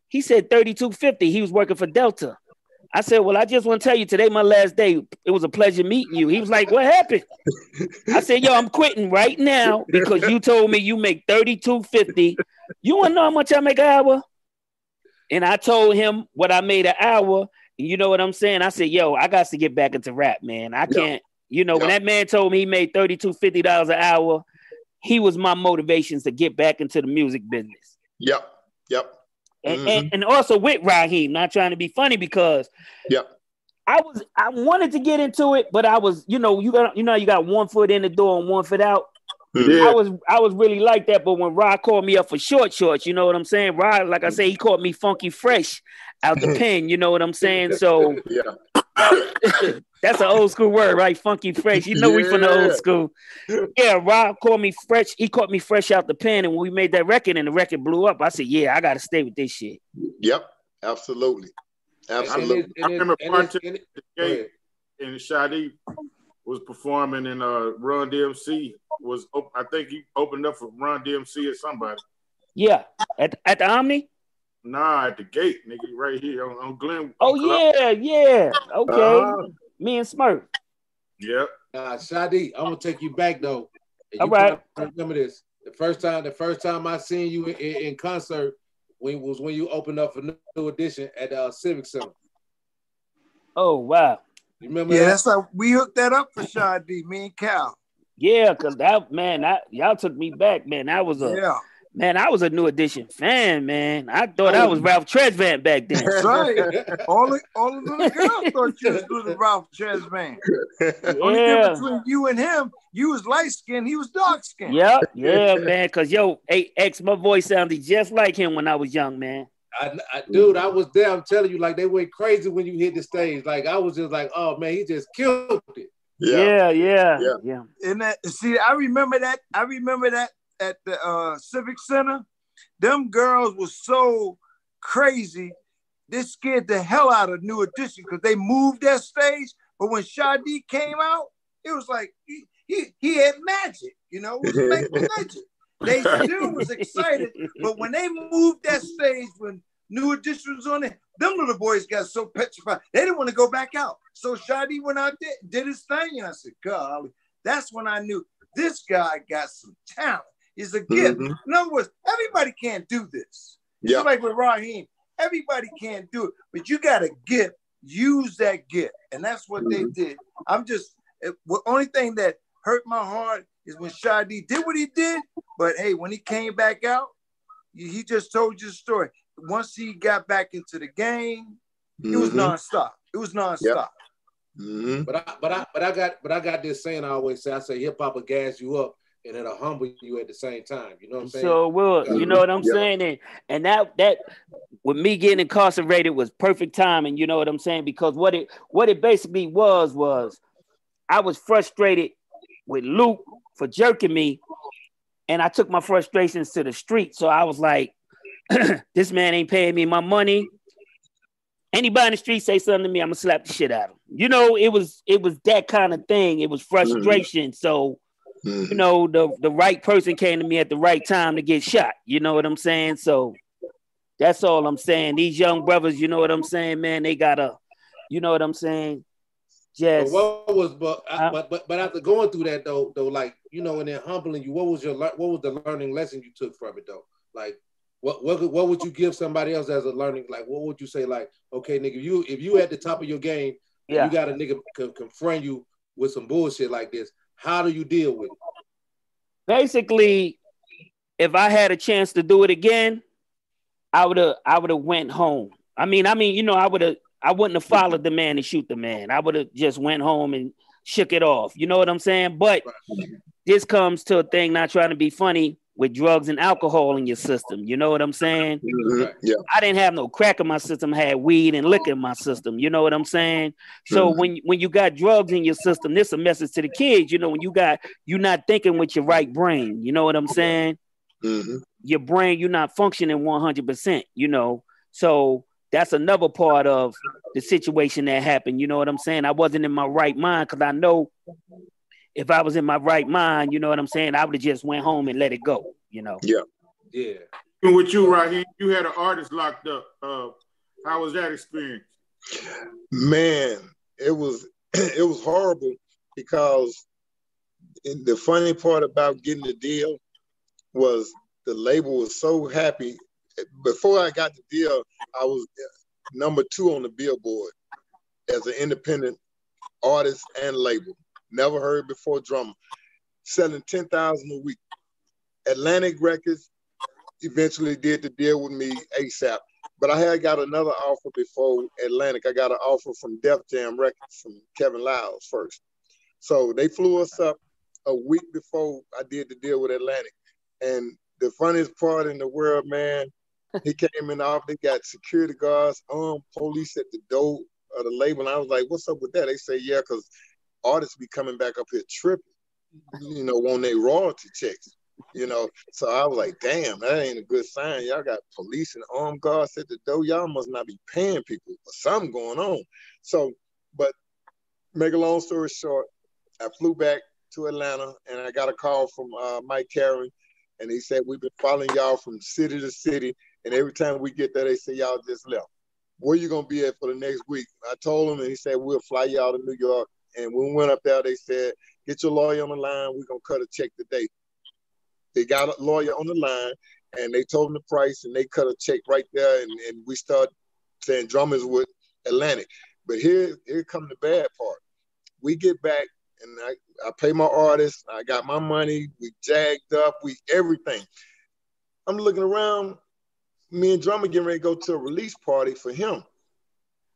He said 3250. He was working for Delta. I said, Well, I just want to tell you today, my last day. It was a pleasure meeting you. He was like, What happened? I said, Yo, I'm quitting right now because you told me you make 32.50. You want to know how much I make an hour? And I told him what I made an hour. And you know what I'm saying? I said, Yo, I got to get back into rap, man. I can't, you know, when that man told me he made 32 dollars an hour, he was my motivations to get back into the music business. Yep. Yep. And, mm-hmm. and, and, also with Raheem, not trying to be funny because yeah, I was I wanted to get into it, but I was, you know, you got you know, you got one foot in the door and one foot out. Yeah. I was I was really like that, but when Rod called me up for short shorts, you know what I'm saying? Rod, like I mm-hmm. say, he called me funky fresh out the mm-hmm. pen, you know what I'm saying? So yeah. That's an old school word, right? Funky fresh. You know yeah. we from the old school. Yeah, Rob called me fresh. He caught me fresh out the pen, and when we made that record and the record blew up, I said, "Yeah, I got to stay with this shit." Yep, absolutely, absolutely. I remember Ponte and, and Shy D was performing, and uh, Run DMC was. I think he opened up for Run DMC or somebody. Yeah, at at the Omni. Nah, at the gate, nigga, right here on, on Glen. Oh yeah, yeah. Okay. Uh, Me and Smurf. Yep. Uh, Shy D, I'm gonna take you back though. You All right. Remember this. The first time, the first time I seen you in, in, in concert when was when you opened up for New Edition at the uh, Civic Center. Oh wow. You remember? Yeah, that? that's how we hooked that up for Shy D, me and Cal. Yeah, cause that man, that y'all took me back, man. That was a yeah. Man, I was a new edition fan, man. I thought I was Ralph Tresvant back then. That's right. all the all the girls thought you was doing Ralph Tresvant. Yeah. Only difference between you and him, you was light skinned, he was dark skinned. Yep, yeah, man. Cause yo, X, my voice sounded just like him when I was young, man. I, I, dude, I was there. I'm telling you, like they went crazy when you hit the stage. Like I was just like, oh man, he just killed it. Yeah, yeah, yeah. yeah. And that see, I remember that. I remember that at the uh, Civic Center, them girls were so crazy. They scared the hell out of New Edition because they moved that stage. But when Shy D came out, it was like he, he, he had magic, you know, it was like magic. They still was excited, but when they moved that stage, when New Edition was on it, them little boys got so petrified, they didn't want to go back out. So Shy D went out there, did his thing, and I said, God, that's when I knew this guy got some talent is a gift. Mm-hmm. In other words, everybody can't do this. Yeah. Just like with Raheem, everybody can't do it, but you got a gift. Use that gift, and that's what mm-hmm. they did. I'm just the only thing that hurt my heart is when Shy D did what he did. But hey, when he came back out, he just told you the story. Once he got back into the game, mm-hmm. it was nonstop. It was nonstop. Yep. Mm-hmm. But I, but I, but I got, but I got this saying I always say. I say hip hop will gas you up, and it'll humble you at the same time. You know what I'm saying? So will you know what I'm yeah. saying? And, and that that with me getting incarcerated was perfect timing, you know what I'm saying? Because what it what it basically was was I was frustrated with Luke for jerking me, and I took my frustrations to the street. So I was like, this man ain't paying me my money. Anybody in the street say something to me, I'm gonna slap the shit out of him. You know, it was it was that kind of thing. It was frustration. Mm-hmm. So Mm-hmm. You know, the the right person came to me at the right time to get shot. You know what I'm saying? So that's all I'm saying. These young brothers, you know what I'm saying, man, they gotta, you know what I'm saying? Just but what was but, uh, but but but after going through that though, though, like you know, and then humbling you, what was your what was the learning lesson you took from it though? Like what what what would you give somebody else as a learning? Like what would you say? Like okay, nigga, you if you at the top of your game, yeah. you got a nigga confront you with some bullshit like this. How do you deal with it? Basically, if I had a chance to do it again, I would have I would have went home. I mean, I mean, you know, I would have I wouldn't have followed the man and shoot the man. I would have just went home and shook it off. You know what I'm saying? But this comes to a thing not trying to be funny with drugs and alcohol in your system. You know what I'm saying? Mm-hmm. Yeah. I didn't have no crack in my system. I had weed and liquor in my system. You know what I'm saying? So mm-hmm. when when you got drugs in your system, this a message to the kids. You know, when you got you're not thinking with your right brain. You know what I'm saying? Mm-hmm. Your brain, you're not functioning 100. percent You know, so that's another part of the situation that happened. You know what I'm saying? I wasn't in my right mind because I know if I was in my right mind, you know what I'm saying, I would have just went home and let it go, you know. Yeah. Yeah. And with you, right here, you had an artist locked up. Uh, how was that experience? Man, it was it was horrible because the funny part about getting the deal was the label was so happy. Before I got the deal, I was number two on the Billboard as an independent artist and label never heard before drummer, selling 10,000 a week. Atlantic Records eventually did the deal with me ASAP. But I had got another offer before Atlantic. I got an offer from Def Jam Records from Kevin Liles first. So they flew us up a week before I did the deal with Atlantic. And the funniest part in the world, man, he came in the office, they got security guards, armed police at the door of the label. And I was like, "What's up with that?" They say, "Yeah, because artists be coming back up here tripping, you know, on their royalty checks." You know, so I was like, "Damn, that ain't a good sign. Y'all got police and armed guards at the door. Y'all must not be paying people something going on." So, but make a long story short, I flew back to Atlanta and I got a call from uh, Mike Caren, and he said we've been following y'all from city to city, and every time we get there, they say y'all just left. Where you gonna be at for the next week? I told him, and he said we'll fly y'all to New York. And when we went up there, they said get your lawyer on the line. We're gonna cut a check today. They got a lawyer on the line, and they told him the price, and they cut a check right there, and, and we start saying drummers with Atlantic. But here, here come the bad part. We get back and I, I pay my artist. I got my money. We jagged up. We everything. I'm looking around. Me and Drummer getting ready to go to a release party for him.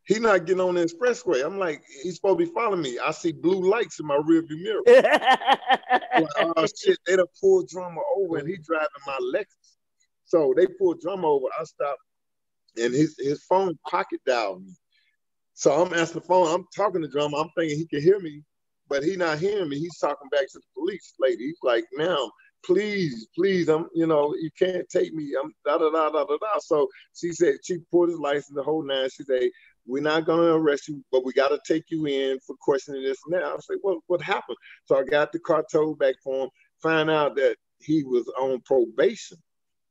He not getting on the expressway. I'm like, he's supposed to be following me. I see blue lights in my rearview mirror. like, oh shit, they done pulled Drummer over and he driving my Lexus. So they pulled Drummer over. I stopped and his his phone pocket dialed me. So I'm answering the phone. I'm talking to Drummer. I'm thinking he can hear me but he not hearing me. He's talking back to the police lady. He's like, "Now, please, please, I'm, you know, you can't take me. I'm da da da da da da." So she said she pulled his license, the whole nine. She said, "We're not gonna arrest you, but we got to take you in for questioning this and that." I like, "What? What happened?" So I got the car towed back for him. Find out that he was on probation.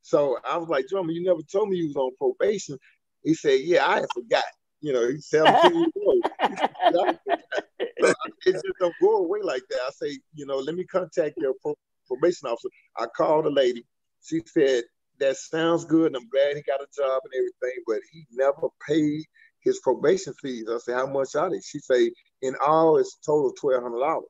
So I was like, "Drummer, you never told me you was on probation." He said, "Yeah, I forgot." You know, he's 17 years old. it just don't go away like that. I say, you know, let me contact your probation officer. I called a lady. She said, that sounds good. And I'm glad he got a job and everything, but he never paid his probation fees. I said, how much are they? She say, in all, it's total $1,200.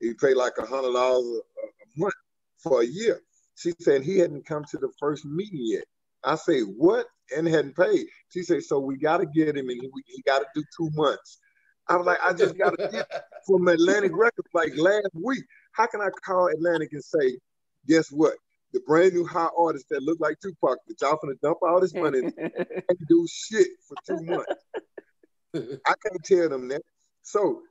He paid like a $100 a month for a year. She said he hadn't come to the first meeting yet. I say, what? And hadn't paid. She said, so we got to get him and he, he got to do two months. I was like, I just got a from Atlantic Records like last week. How can I call Atlantic and say, guess what? The brand new hot artist that look like Tupac, that y'all finna dump all this money and do shit for two months. I can't tell them that. So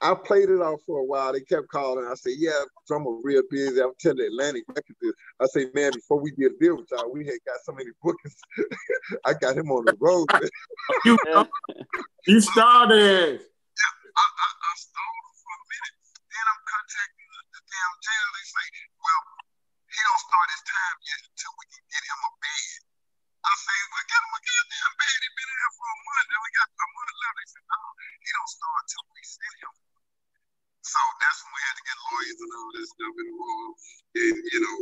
I played it off for a while. They kept calling. I said, "Yeah, I'm real busy." I'm telling Atlantic Records this. I say, "Man, before we did a deal with y'all, we had got so many bookings. I got him on the road." you, you started. Yeah, I, I, I stalled for a minute. Then I'm contacting the, the damn jail. They say, "Well, he don't start his time yet until we can get him a bed." I say, "Well, get him a goddamn bed. He been in there for a month. Now we got a month left." They said, "No, he don't start until we send him." So that's when we had to get lawyers and all that stuff involved. And you know,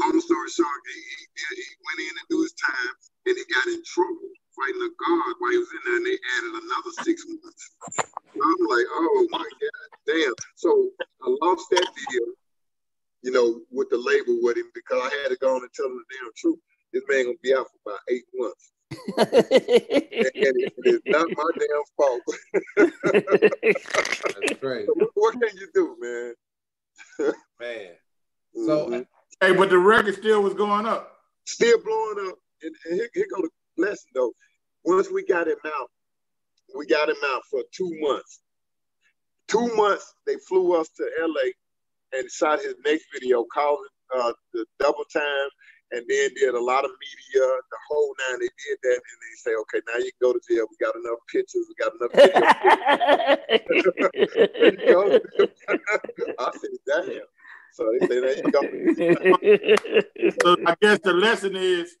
long story short, he, he, he went in and do his time, and he got in trouble fighting a guard while he was in there, and they added another six months. So I'm like, oh my god, damn. So I lost that deal, you know, with the label with him because I had to go on and tell him the damn truth. This man gonna be out for about eight months. and it is not my damn fault. That's. So what, what, can you do, man? man. So mm-hmm. hey, but the record still was going up. Still blowing up. And, and here, here go the lesson though. Once we got him out, we got him out for two months. Two months, they flew us to LA and shot his next video called uh, the double time and then did a lot of media, the whole nine. They did that, and they say, okay, now you can go to jail. We got enough pictures. We got enough. I said, damn. So they say, there you go. so I guess the lesson is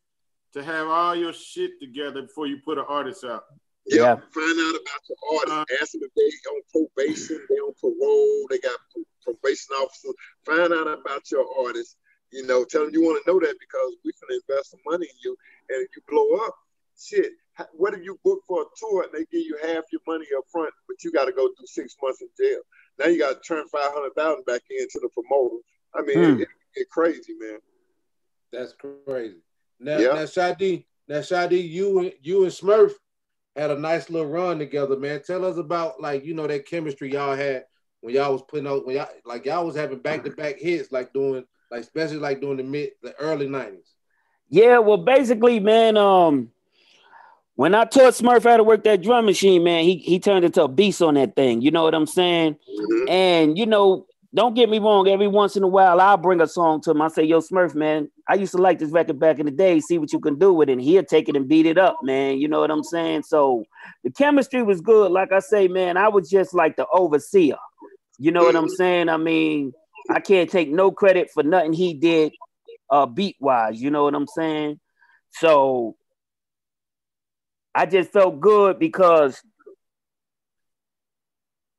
to have all your shit together before you put an artist out. Yeah. Find out about your artist. Ask them if they on probation, they on parole, they got probation officers. Find out about your artist you know, tell them you want to know that because we're going to invest some money in you. And if you blow up, shit, what if you book for a tour and they give you half your money up front, but you got to go through six months in jail? Now you got to turn 500000 back into the promoter. I mean, hmm. it, it, crazy, man. That's crazy. Now, yeah. now Shy D, now Shy D, you you and Smurf had a nice little run together, man. Tell us about like you know that chemistry y'all had when y'all was putting out when y'all like y'all was having back to back hits, like doing like especially like during the mid the early nineties. Yeah, well, basically, man, um, When I taught Smurf how to work that drum machine, man, he he turned into a beast on that thing. You know what I'm saying? Mm-hmm. And you know, don't get me wrong. Every once in a while, I'll bring a song to him. I say, "Yo, Smurf, man, I used to like this record back in the day. See what you can do with it." And he'll take it and beat it up, man. You know what I'm saying? So the chemistry was good. Like I say, man, I was just like the overseer. You know what I'm saying? I mean, I can't take no credit for nothing he did, uh, beat wise. You know what I'm saying? So I just felt good because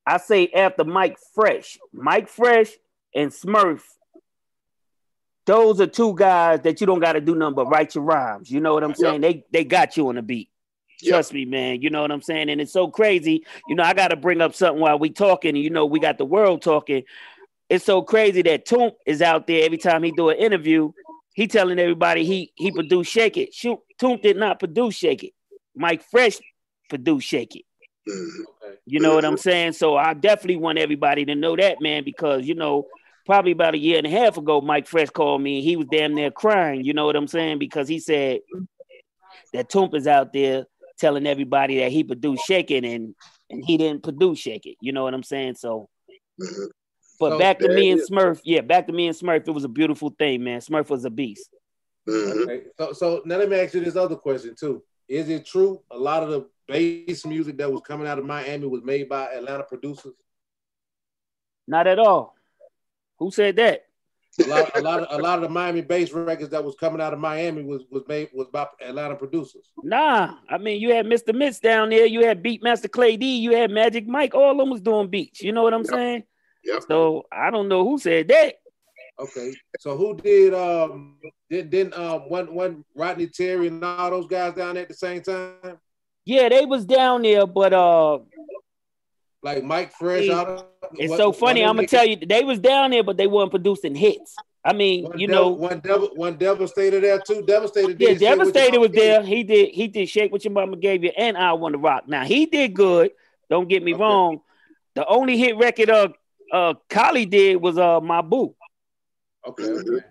I say after Mike Fresh, Mike Fresh and Smurf, those are two guys that you don't got to do nothing but write your rhymes. You know what I'm saying? Yep. They they got you on the beat. Trust yep. me, man. You know what I'm saying? And it's so crazy. You know, I got to bring up something while we talking. You know, we got the world talking. It's so crazy that Toomp is out there every time he do an interview. He telling everybody he he produced Shake It. Shoot, Toomp did not produce Shake It. Mike Fresh produced Shake It. Mm-hmm. You know what I'm saying? So I definitely want everybody to know that, man, because you know, probably about a year and a half ago, Mike Fresh called me and he was damn near crying. You know what I'm saying? Because he said that Toomp is out there telling everybody that he produced Shake It and and he didn't produce Shake It. You know what I'm saying? So but so back to me and Smurf, yeah, back to me and Smurf, it was a beautiful thing, man. Smurf was a beast. Okay. So, so now let me ask you this other question too. Is it true a lot of the bass music that was coming out of Miami was made by Atlanta producers? Not at all. Who said that? A lot, a lot, of, a lot of the Miami bass records that was coming out of Miami was was made was by Atlanta producers. Nah, I mean you had Mr. Mixx down there, you had Beatmaster Clay D, you had Magic Mike, all of them was doing beats. You know what I'm yep. saying? Yep. So I don't know who said that. Okay, so who did um did then um one one Rodney Terry and all those guys down there at the same time? Yeah, they was down there, but uh like Mike Fresh. It, it's what, so funny. I'm gonna tell you, they was down there, but they weren't producing hits. I mean, one you devil, know, one devil, one devastator there too. Devastator, yeah, devastator was there. He did, he did shake what your mama gave you, and I want to rock. Now he did good. Don't get me okay. wrong. The only hit record uh uh Collie did was uh my boo. Okay, okay.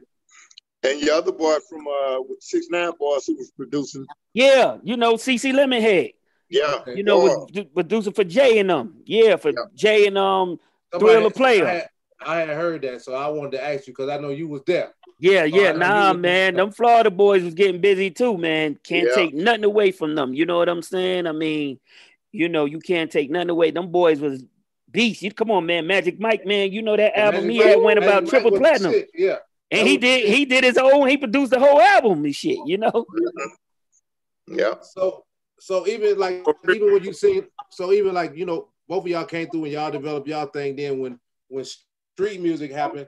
And your other boy from uh six nine boys who was producing. Yeah, you know, CC Lemonhead. Yeah. You know, was producing for Jay and them. Yeah, for yeah. Jay and um Somebody, Thriller Player. I had, I had, heard that, so I wanted to ask you because I know you was there. Yeah, yeah, nah, man. Them Florida boys was getting busy too, man. Can't yeah. take nothing away from them. You know what I'm saying? I mean, you know, you can't take nothing away. Them boys was beast. You come on, man. Magic Mike, man. You know that album Magic he had went about Magic triple platinum. Yeah. And he did he did his own, he produced the whole album and shit, you know. Yeah. So so even like even when you see so even like you know both of y'all came through and y'all developed y'all thing then when when street music happened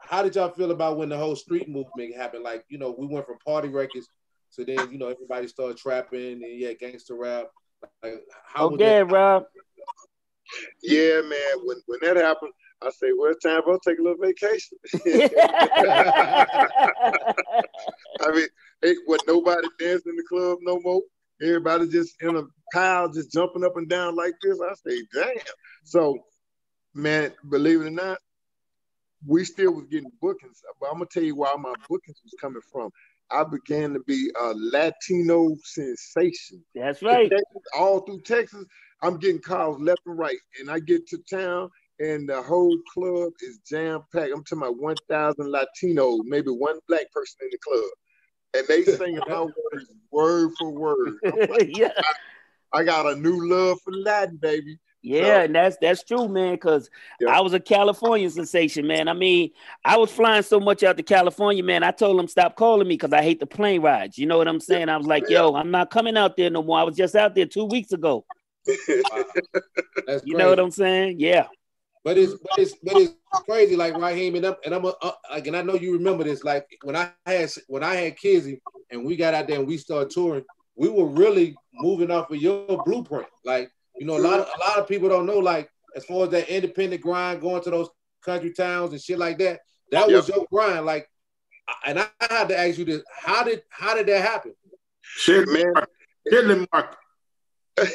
how did y'all feel about when the whole street movement happened like you know we went from party records so then you know everybody started trapping and yeah gangster rap like how okay Rob yeah man when when that happened I say, well, it's time for us to take a little vacation. I mean, hey, what nobody dancing in the club no more. Everybody just in a pile, just jumping up and down like this. I say, damn. So, man, believe it or not, we still was getting bookings. But I'm gonna tell you why my bookings was coming from. I began to be a Latino sensation. That's right. Texas, all through Texas, I'm getting calls left and right. And I get to town and the whole club is jam packed. I'm talking about 1,000 Latinos, maybe one black person in the club and they singing our words word for word. Like, yeah. I, I, got a new love for Latin, baby. Yeah, so, and that's that's true, man. Because yeah. I was a California sensation, man. I mean, I was flying so much out to California, man. I told them stop calling me because I hate the plane rides. You know what I'm saying? I was like, yo, I'm not coming out there no more. I was just out there two weeks ago. Wow. you know what I'm saying? Yeah. But it's but it's but it's crazy, like Raheem, and I'm and I'm a, uh, like, and I know you remember this. Like when I had when I had Kizzy and we got out there and we started touring, we were really moving off of your blueprint. Like you know, a lot of, a lot of people don't know. Like as far as that independent grind, going to those country towns and shit like that, that yep. was your grind. Like, and I had to ask you this: How did how did that happen? Shit, man. Hit mark. I'm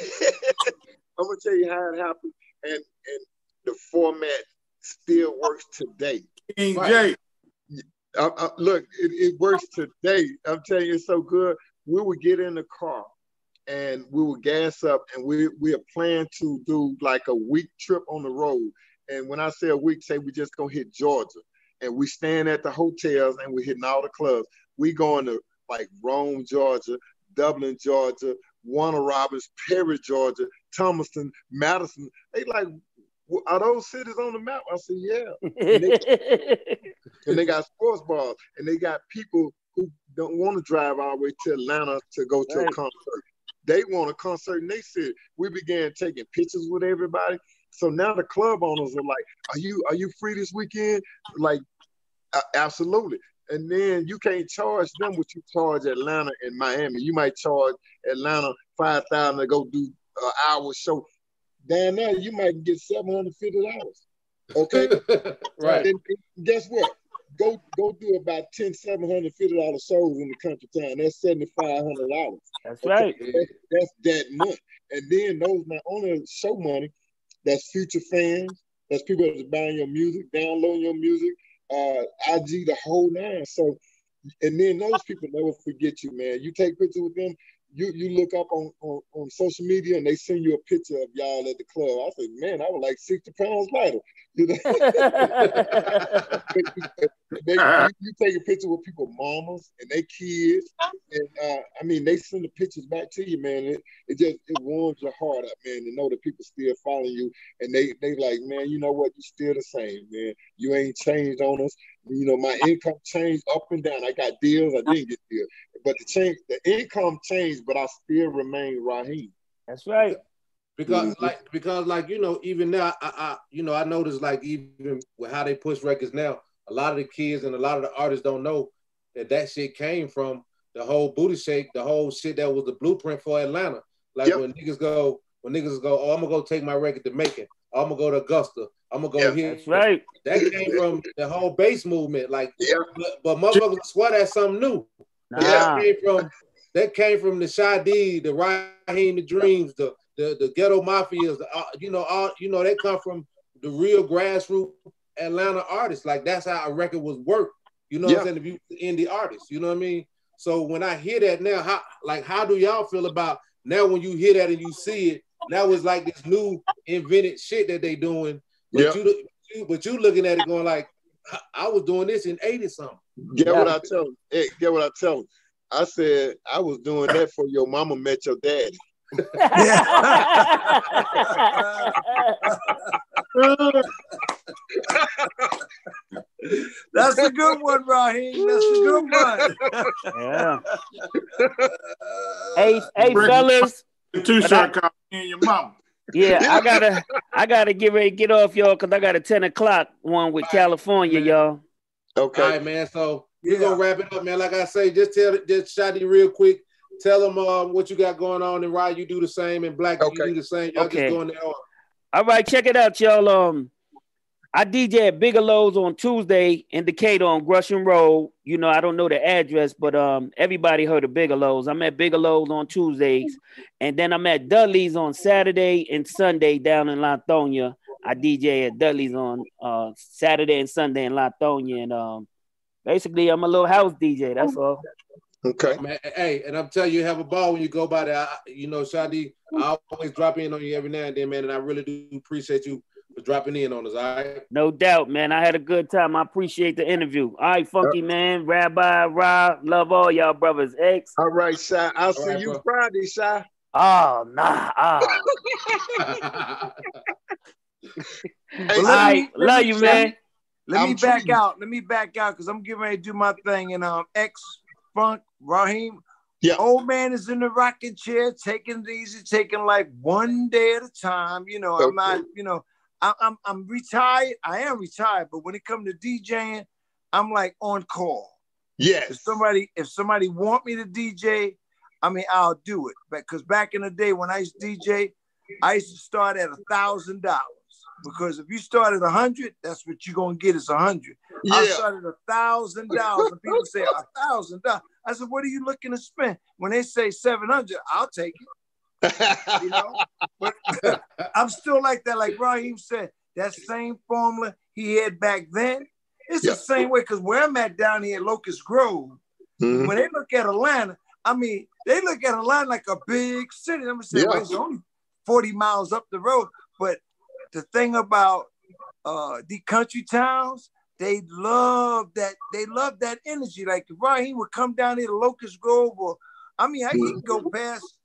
gonna tell you how it happened, and and the format still works today. King right. J. I, I, uh, uh, look, it, it, works today. I'm telling you, it's so good. We would get in the car and we would gas up, and we we are planning to do like a week trip on the road. And when I say a week, say we just gonna hit Georgia, and we stand at the hotels and we're hitting all the clubs. We going to like Rome, Georgia, Dublin, Georgia, Warner Robins, Perry, Georgia, Thomaston, Madison. They like, are those cities on the map? I said, yeah. And they, and they got sports bars, and they got people who don't want to drive all the way to Atlanta to go to right. a concert. They want a concert, and they said we began taking pictures with everybody. So now the club owners are like, "Are you are you free this weekend?" Like, uh, absolutely. And then you can't charge them what you charge Atlanta and Miami. You might charge Atlanta five thousand to go do an hour show. Down there, you might get seven hundred fifty dollars. Okay, right. And, and guess what? Go go do about 10 750 dollars shows in the country town. That's seventy five hundred dollars. That's okay? right. That's, that's that much. And then those not only show money, that's future fans. That's people that's buying your music, downloading your music, uh, IG, the whole nine. So, and then those people never forget you, man. You take pictures with them, you you look up on, on, on social media and they send you a picture of y'all at the club. I said, man, I was like 60 pounds lighter. You know? they, you, you, take a picture with people, mamas and they kids, and uh, I mean, they send the pictures back to you, man. It, it just it warms your heart up, man, to know that people still following you, and they they like, man, you know what? You still the same, man. You ain't changed on us. You know, my income changed up and down. I got deals, I didn't get deals, but the change, the income changed, but I still remain Raheem. That's right because mm-hmm. like because like you know even now I, I you know I noticed like even with how they push records now a lot of the kids and a lot of the artists don't know that that shit came from the whole booty shake the whole shit that was the blueprint for Atlanta like yep. when niggas go when niggas go oh I'm gonna go take my record to Macon I'm gonna go to Augusta I'm gonna go yep. here that's right that came from the whole bass movement like yep. but, but motherfuckers swear that's something new nah. that came from that came from the Shy Ds the Raheem the Dreams the the the ghetto mafias, the, uh, you know, all you know, they come from the real grassroots Atlanta artists. Like that's how a record was worked. You know yeah. what I'm saying? If you indie artists, you know what I mean? So when I hear that now, how like how do y'all feel about now when you hear that and you see it? Now was like this new invented shit that they doing. But yeah. you, you but you looking at it going like, I was doing this in 80 something. Get yeah. what I tell them. Hey, get what I tell them. I said I was doing that for your mama met your daddy. That's a good one, Raheem. That's a good one. yeah. hey, hey, fellas. Two shirt copy and your mom. Yeah, I gotta, I gotta get ready, get off y'all, cause I got a ten o'clock one with California, y'all. Okay, All right, man. So we're yeah. gonna wrap it up, man. Like I say, just tell, just Shy D real quick Tell them um, what you got going on, and Ryan, you do the same, and Black, okay. you do the same. Y'all okay. just going there. All right, check it out, y'all. Um, I DJ at Bigelow's on Tuesday in Decatur on Gresham Road. You know, I don't know the address, but um, everybody heard of Bigelow's. I'm at Bigelow's on Tuesdays, and then I'm at Dudley's on Saturday and Sunday down in Lithonia. I DJ at Dudley's on uh, Saturday and Sunday in Lithonia, and um, basically I'm a little house DJ. That's all. Okay. Man, hey, and I'm telling you, have a ball when you go by there. I, you know, Shy D, I always drop in on you every now and then, man, and I really do appreciate you for dropping in on us. All right. No doubt, man. I had a good time. I appreciate the interview. All right, Funky yep. man, Rabbi, Rob, love all y'all brothers. X. All right, Shy. I'll all see right, you bro. Friday, Shy. Oh nah. Oh. hey, all right, love you, man. Let I'm me back treating. out. Let me back out because I'm getting ready to do my thing. And um, X Funk, Raheem. Yeah. Old man is in the rocking chair, taking it easy, taking life one day at a time. You know, okay. I'm not, you know, I, I'm I'm retired. I am retired, but when it comes to DJing, I'm like on call. Yes. If somebody if somebody want me to DJ, I mean I'll do it. Because back in the day when I used to DJ, I used to start at a thousand dollars. Because if you start at a hundred, that's what you're gonna get is a hundred. Yeah. I started a thousand dollars, and people say a thousand dollars. I said, "What are you looking to spend?" When they say seven hundred, I'll take it. You know, but I'm still like that. Like Raheem said, that same formula he had back then. It's the same way because where I'm at down here at Locust Grove, mm-hmm. when they look at Atlanta, I mean, they look at Atlanta like a big city. I'm saying yeah. it's only 40 miles up the road. But the thing about uh the country towns, they love that they love that energy. Like Raheem would come down here to Locust Grove, or I mean, I can go past.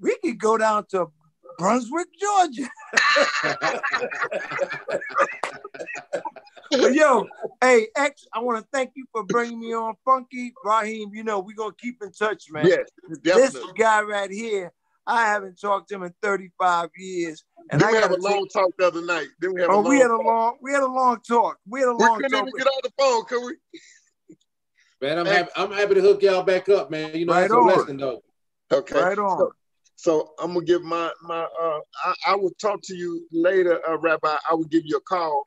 We could go down to Brunswick, Georgia. yo, hey X, I want to thank you for bringing me on, Funky Raheem. You know we're gonna keep in touch, man. Yes, definitely. This guy right here, I haven't talked to him in 35 years. And then I we had a long talk the other night. Then we had oh, a long we had a long, talk. we had a long talk. We had a long. We couldn't even get on the phone, could we? Man, I'm happy. I'm happy to hook y'all back up, man. You know right that's on. a blessing, though. Okay, right on. So, so I'm gonna give my my. uh I, I will talk to you later, uh, Rabbi. I will give you a call,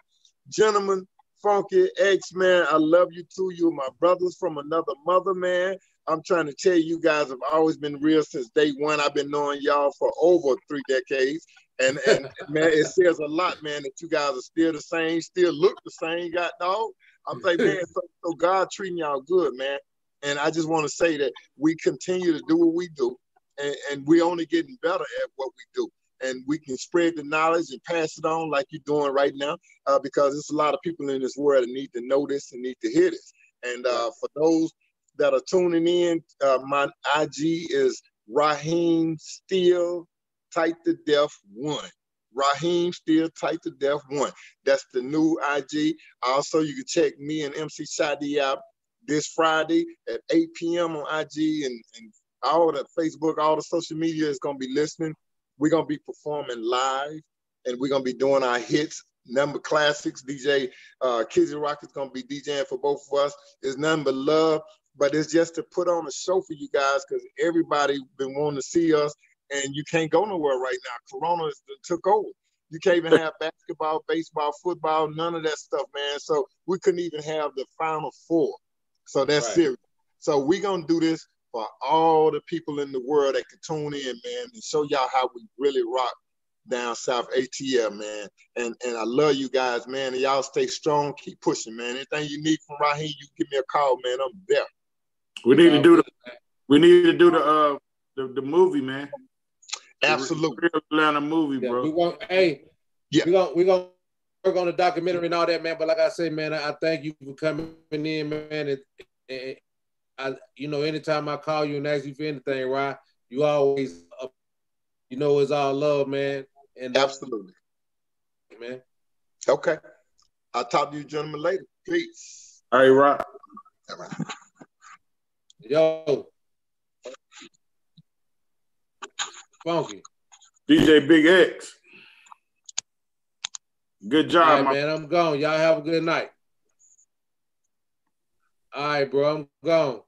gentlemen. Funky X man, I love you too. You're my brothers from another mother, man. I'm trying to tell you, guys have always been real since day one. I've been knowing y'all for over three decades. And, and man, it says a lot, man, that you guys are still the same, still look the same, got dog. I'm like, man, so, so God treating y'all good, man. And I just want to say that we continue to do what we do, and, and we're only getting better at what we do. And we can spread the knowledge and pass it on like you're doing right now, uh, because there's a lot of people in this world that need to know this and need to hear this. And uh, for those that are tuning in, uh, my IG is Raheem Steele Tight 2 Def One. Raheem Steele Tight 2 Def One. That's the new IG. Also, you can check me and MC Shy D out this Friday at 8 p.m. on IG and, and all the Facebook, all the social media is gonna be listening. We're gonna be performing live and we're gonna be doing our hits number classics. DJ uh, Kizzy Rock is gonna be DJing for both of us. It's nothing but love but it's just to put on a show for you guys because everybody been wanting to see us, and you can't go nowhere right now. Corona is, took over. You can't even have basketball, baseball, football, none of that stuff, man. So we couldn't even have the final four. So that's right. serious. So we're gonna do this for all the people in the world that can tune in, man, and show y'all how we really rock down south ATL, man. And and I love you guys, man. And y'all stay strong, keep pushing, man. Anything you need from right here, you give me a call, man. I'm there. We need to do the we need to do the uh the, the movie, man. Absolutely. The real Atlanta movie, yeah, bro. We want hey, yeah. we gonna we gonna work on the documentary and all that, man. But like I say, man, I, I thank you for coming in, man. And, and, I, you know, anytime I call you and ask you for anything, right? You always, uh, you know, it's all love, man. And absolutely, man. Okay, I'll talk to you, gentlemen, later. Peace. All right, Rock. All right. Yo. Funky. DJ Big X. Good job, right, man. I'm gone. Y'all have a good night. All right, bro. I'm gone.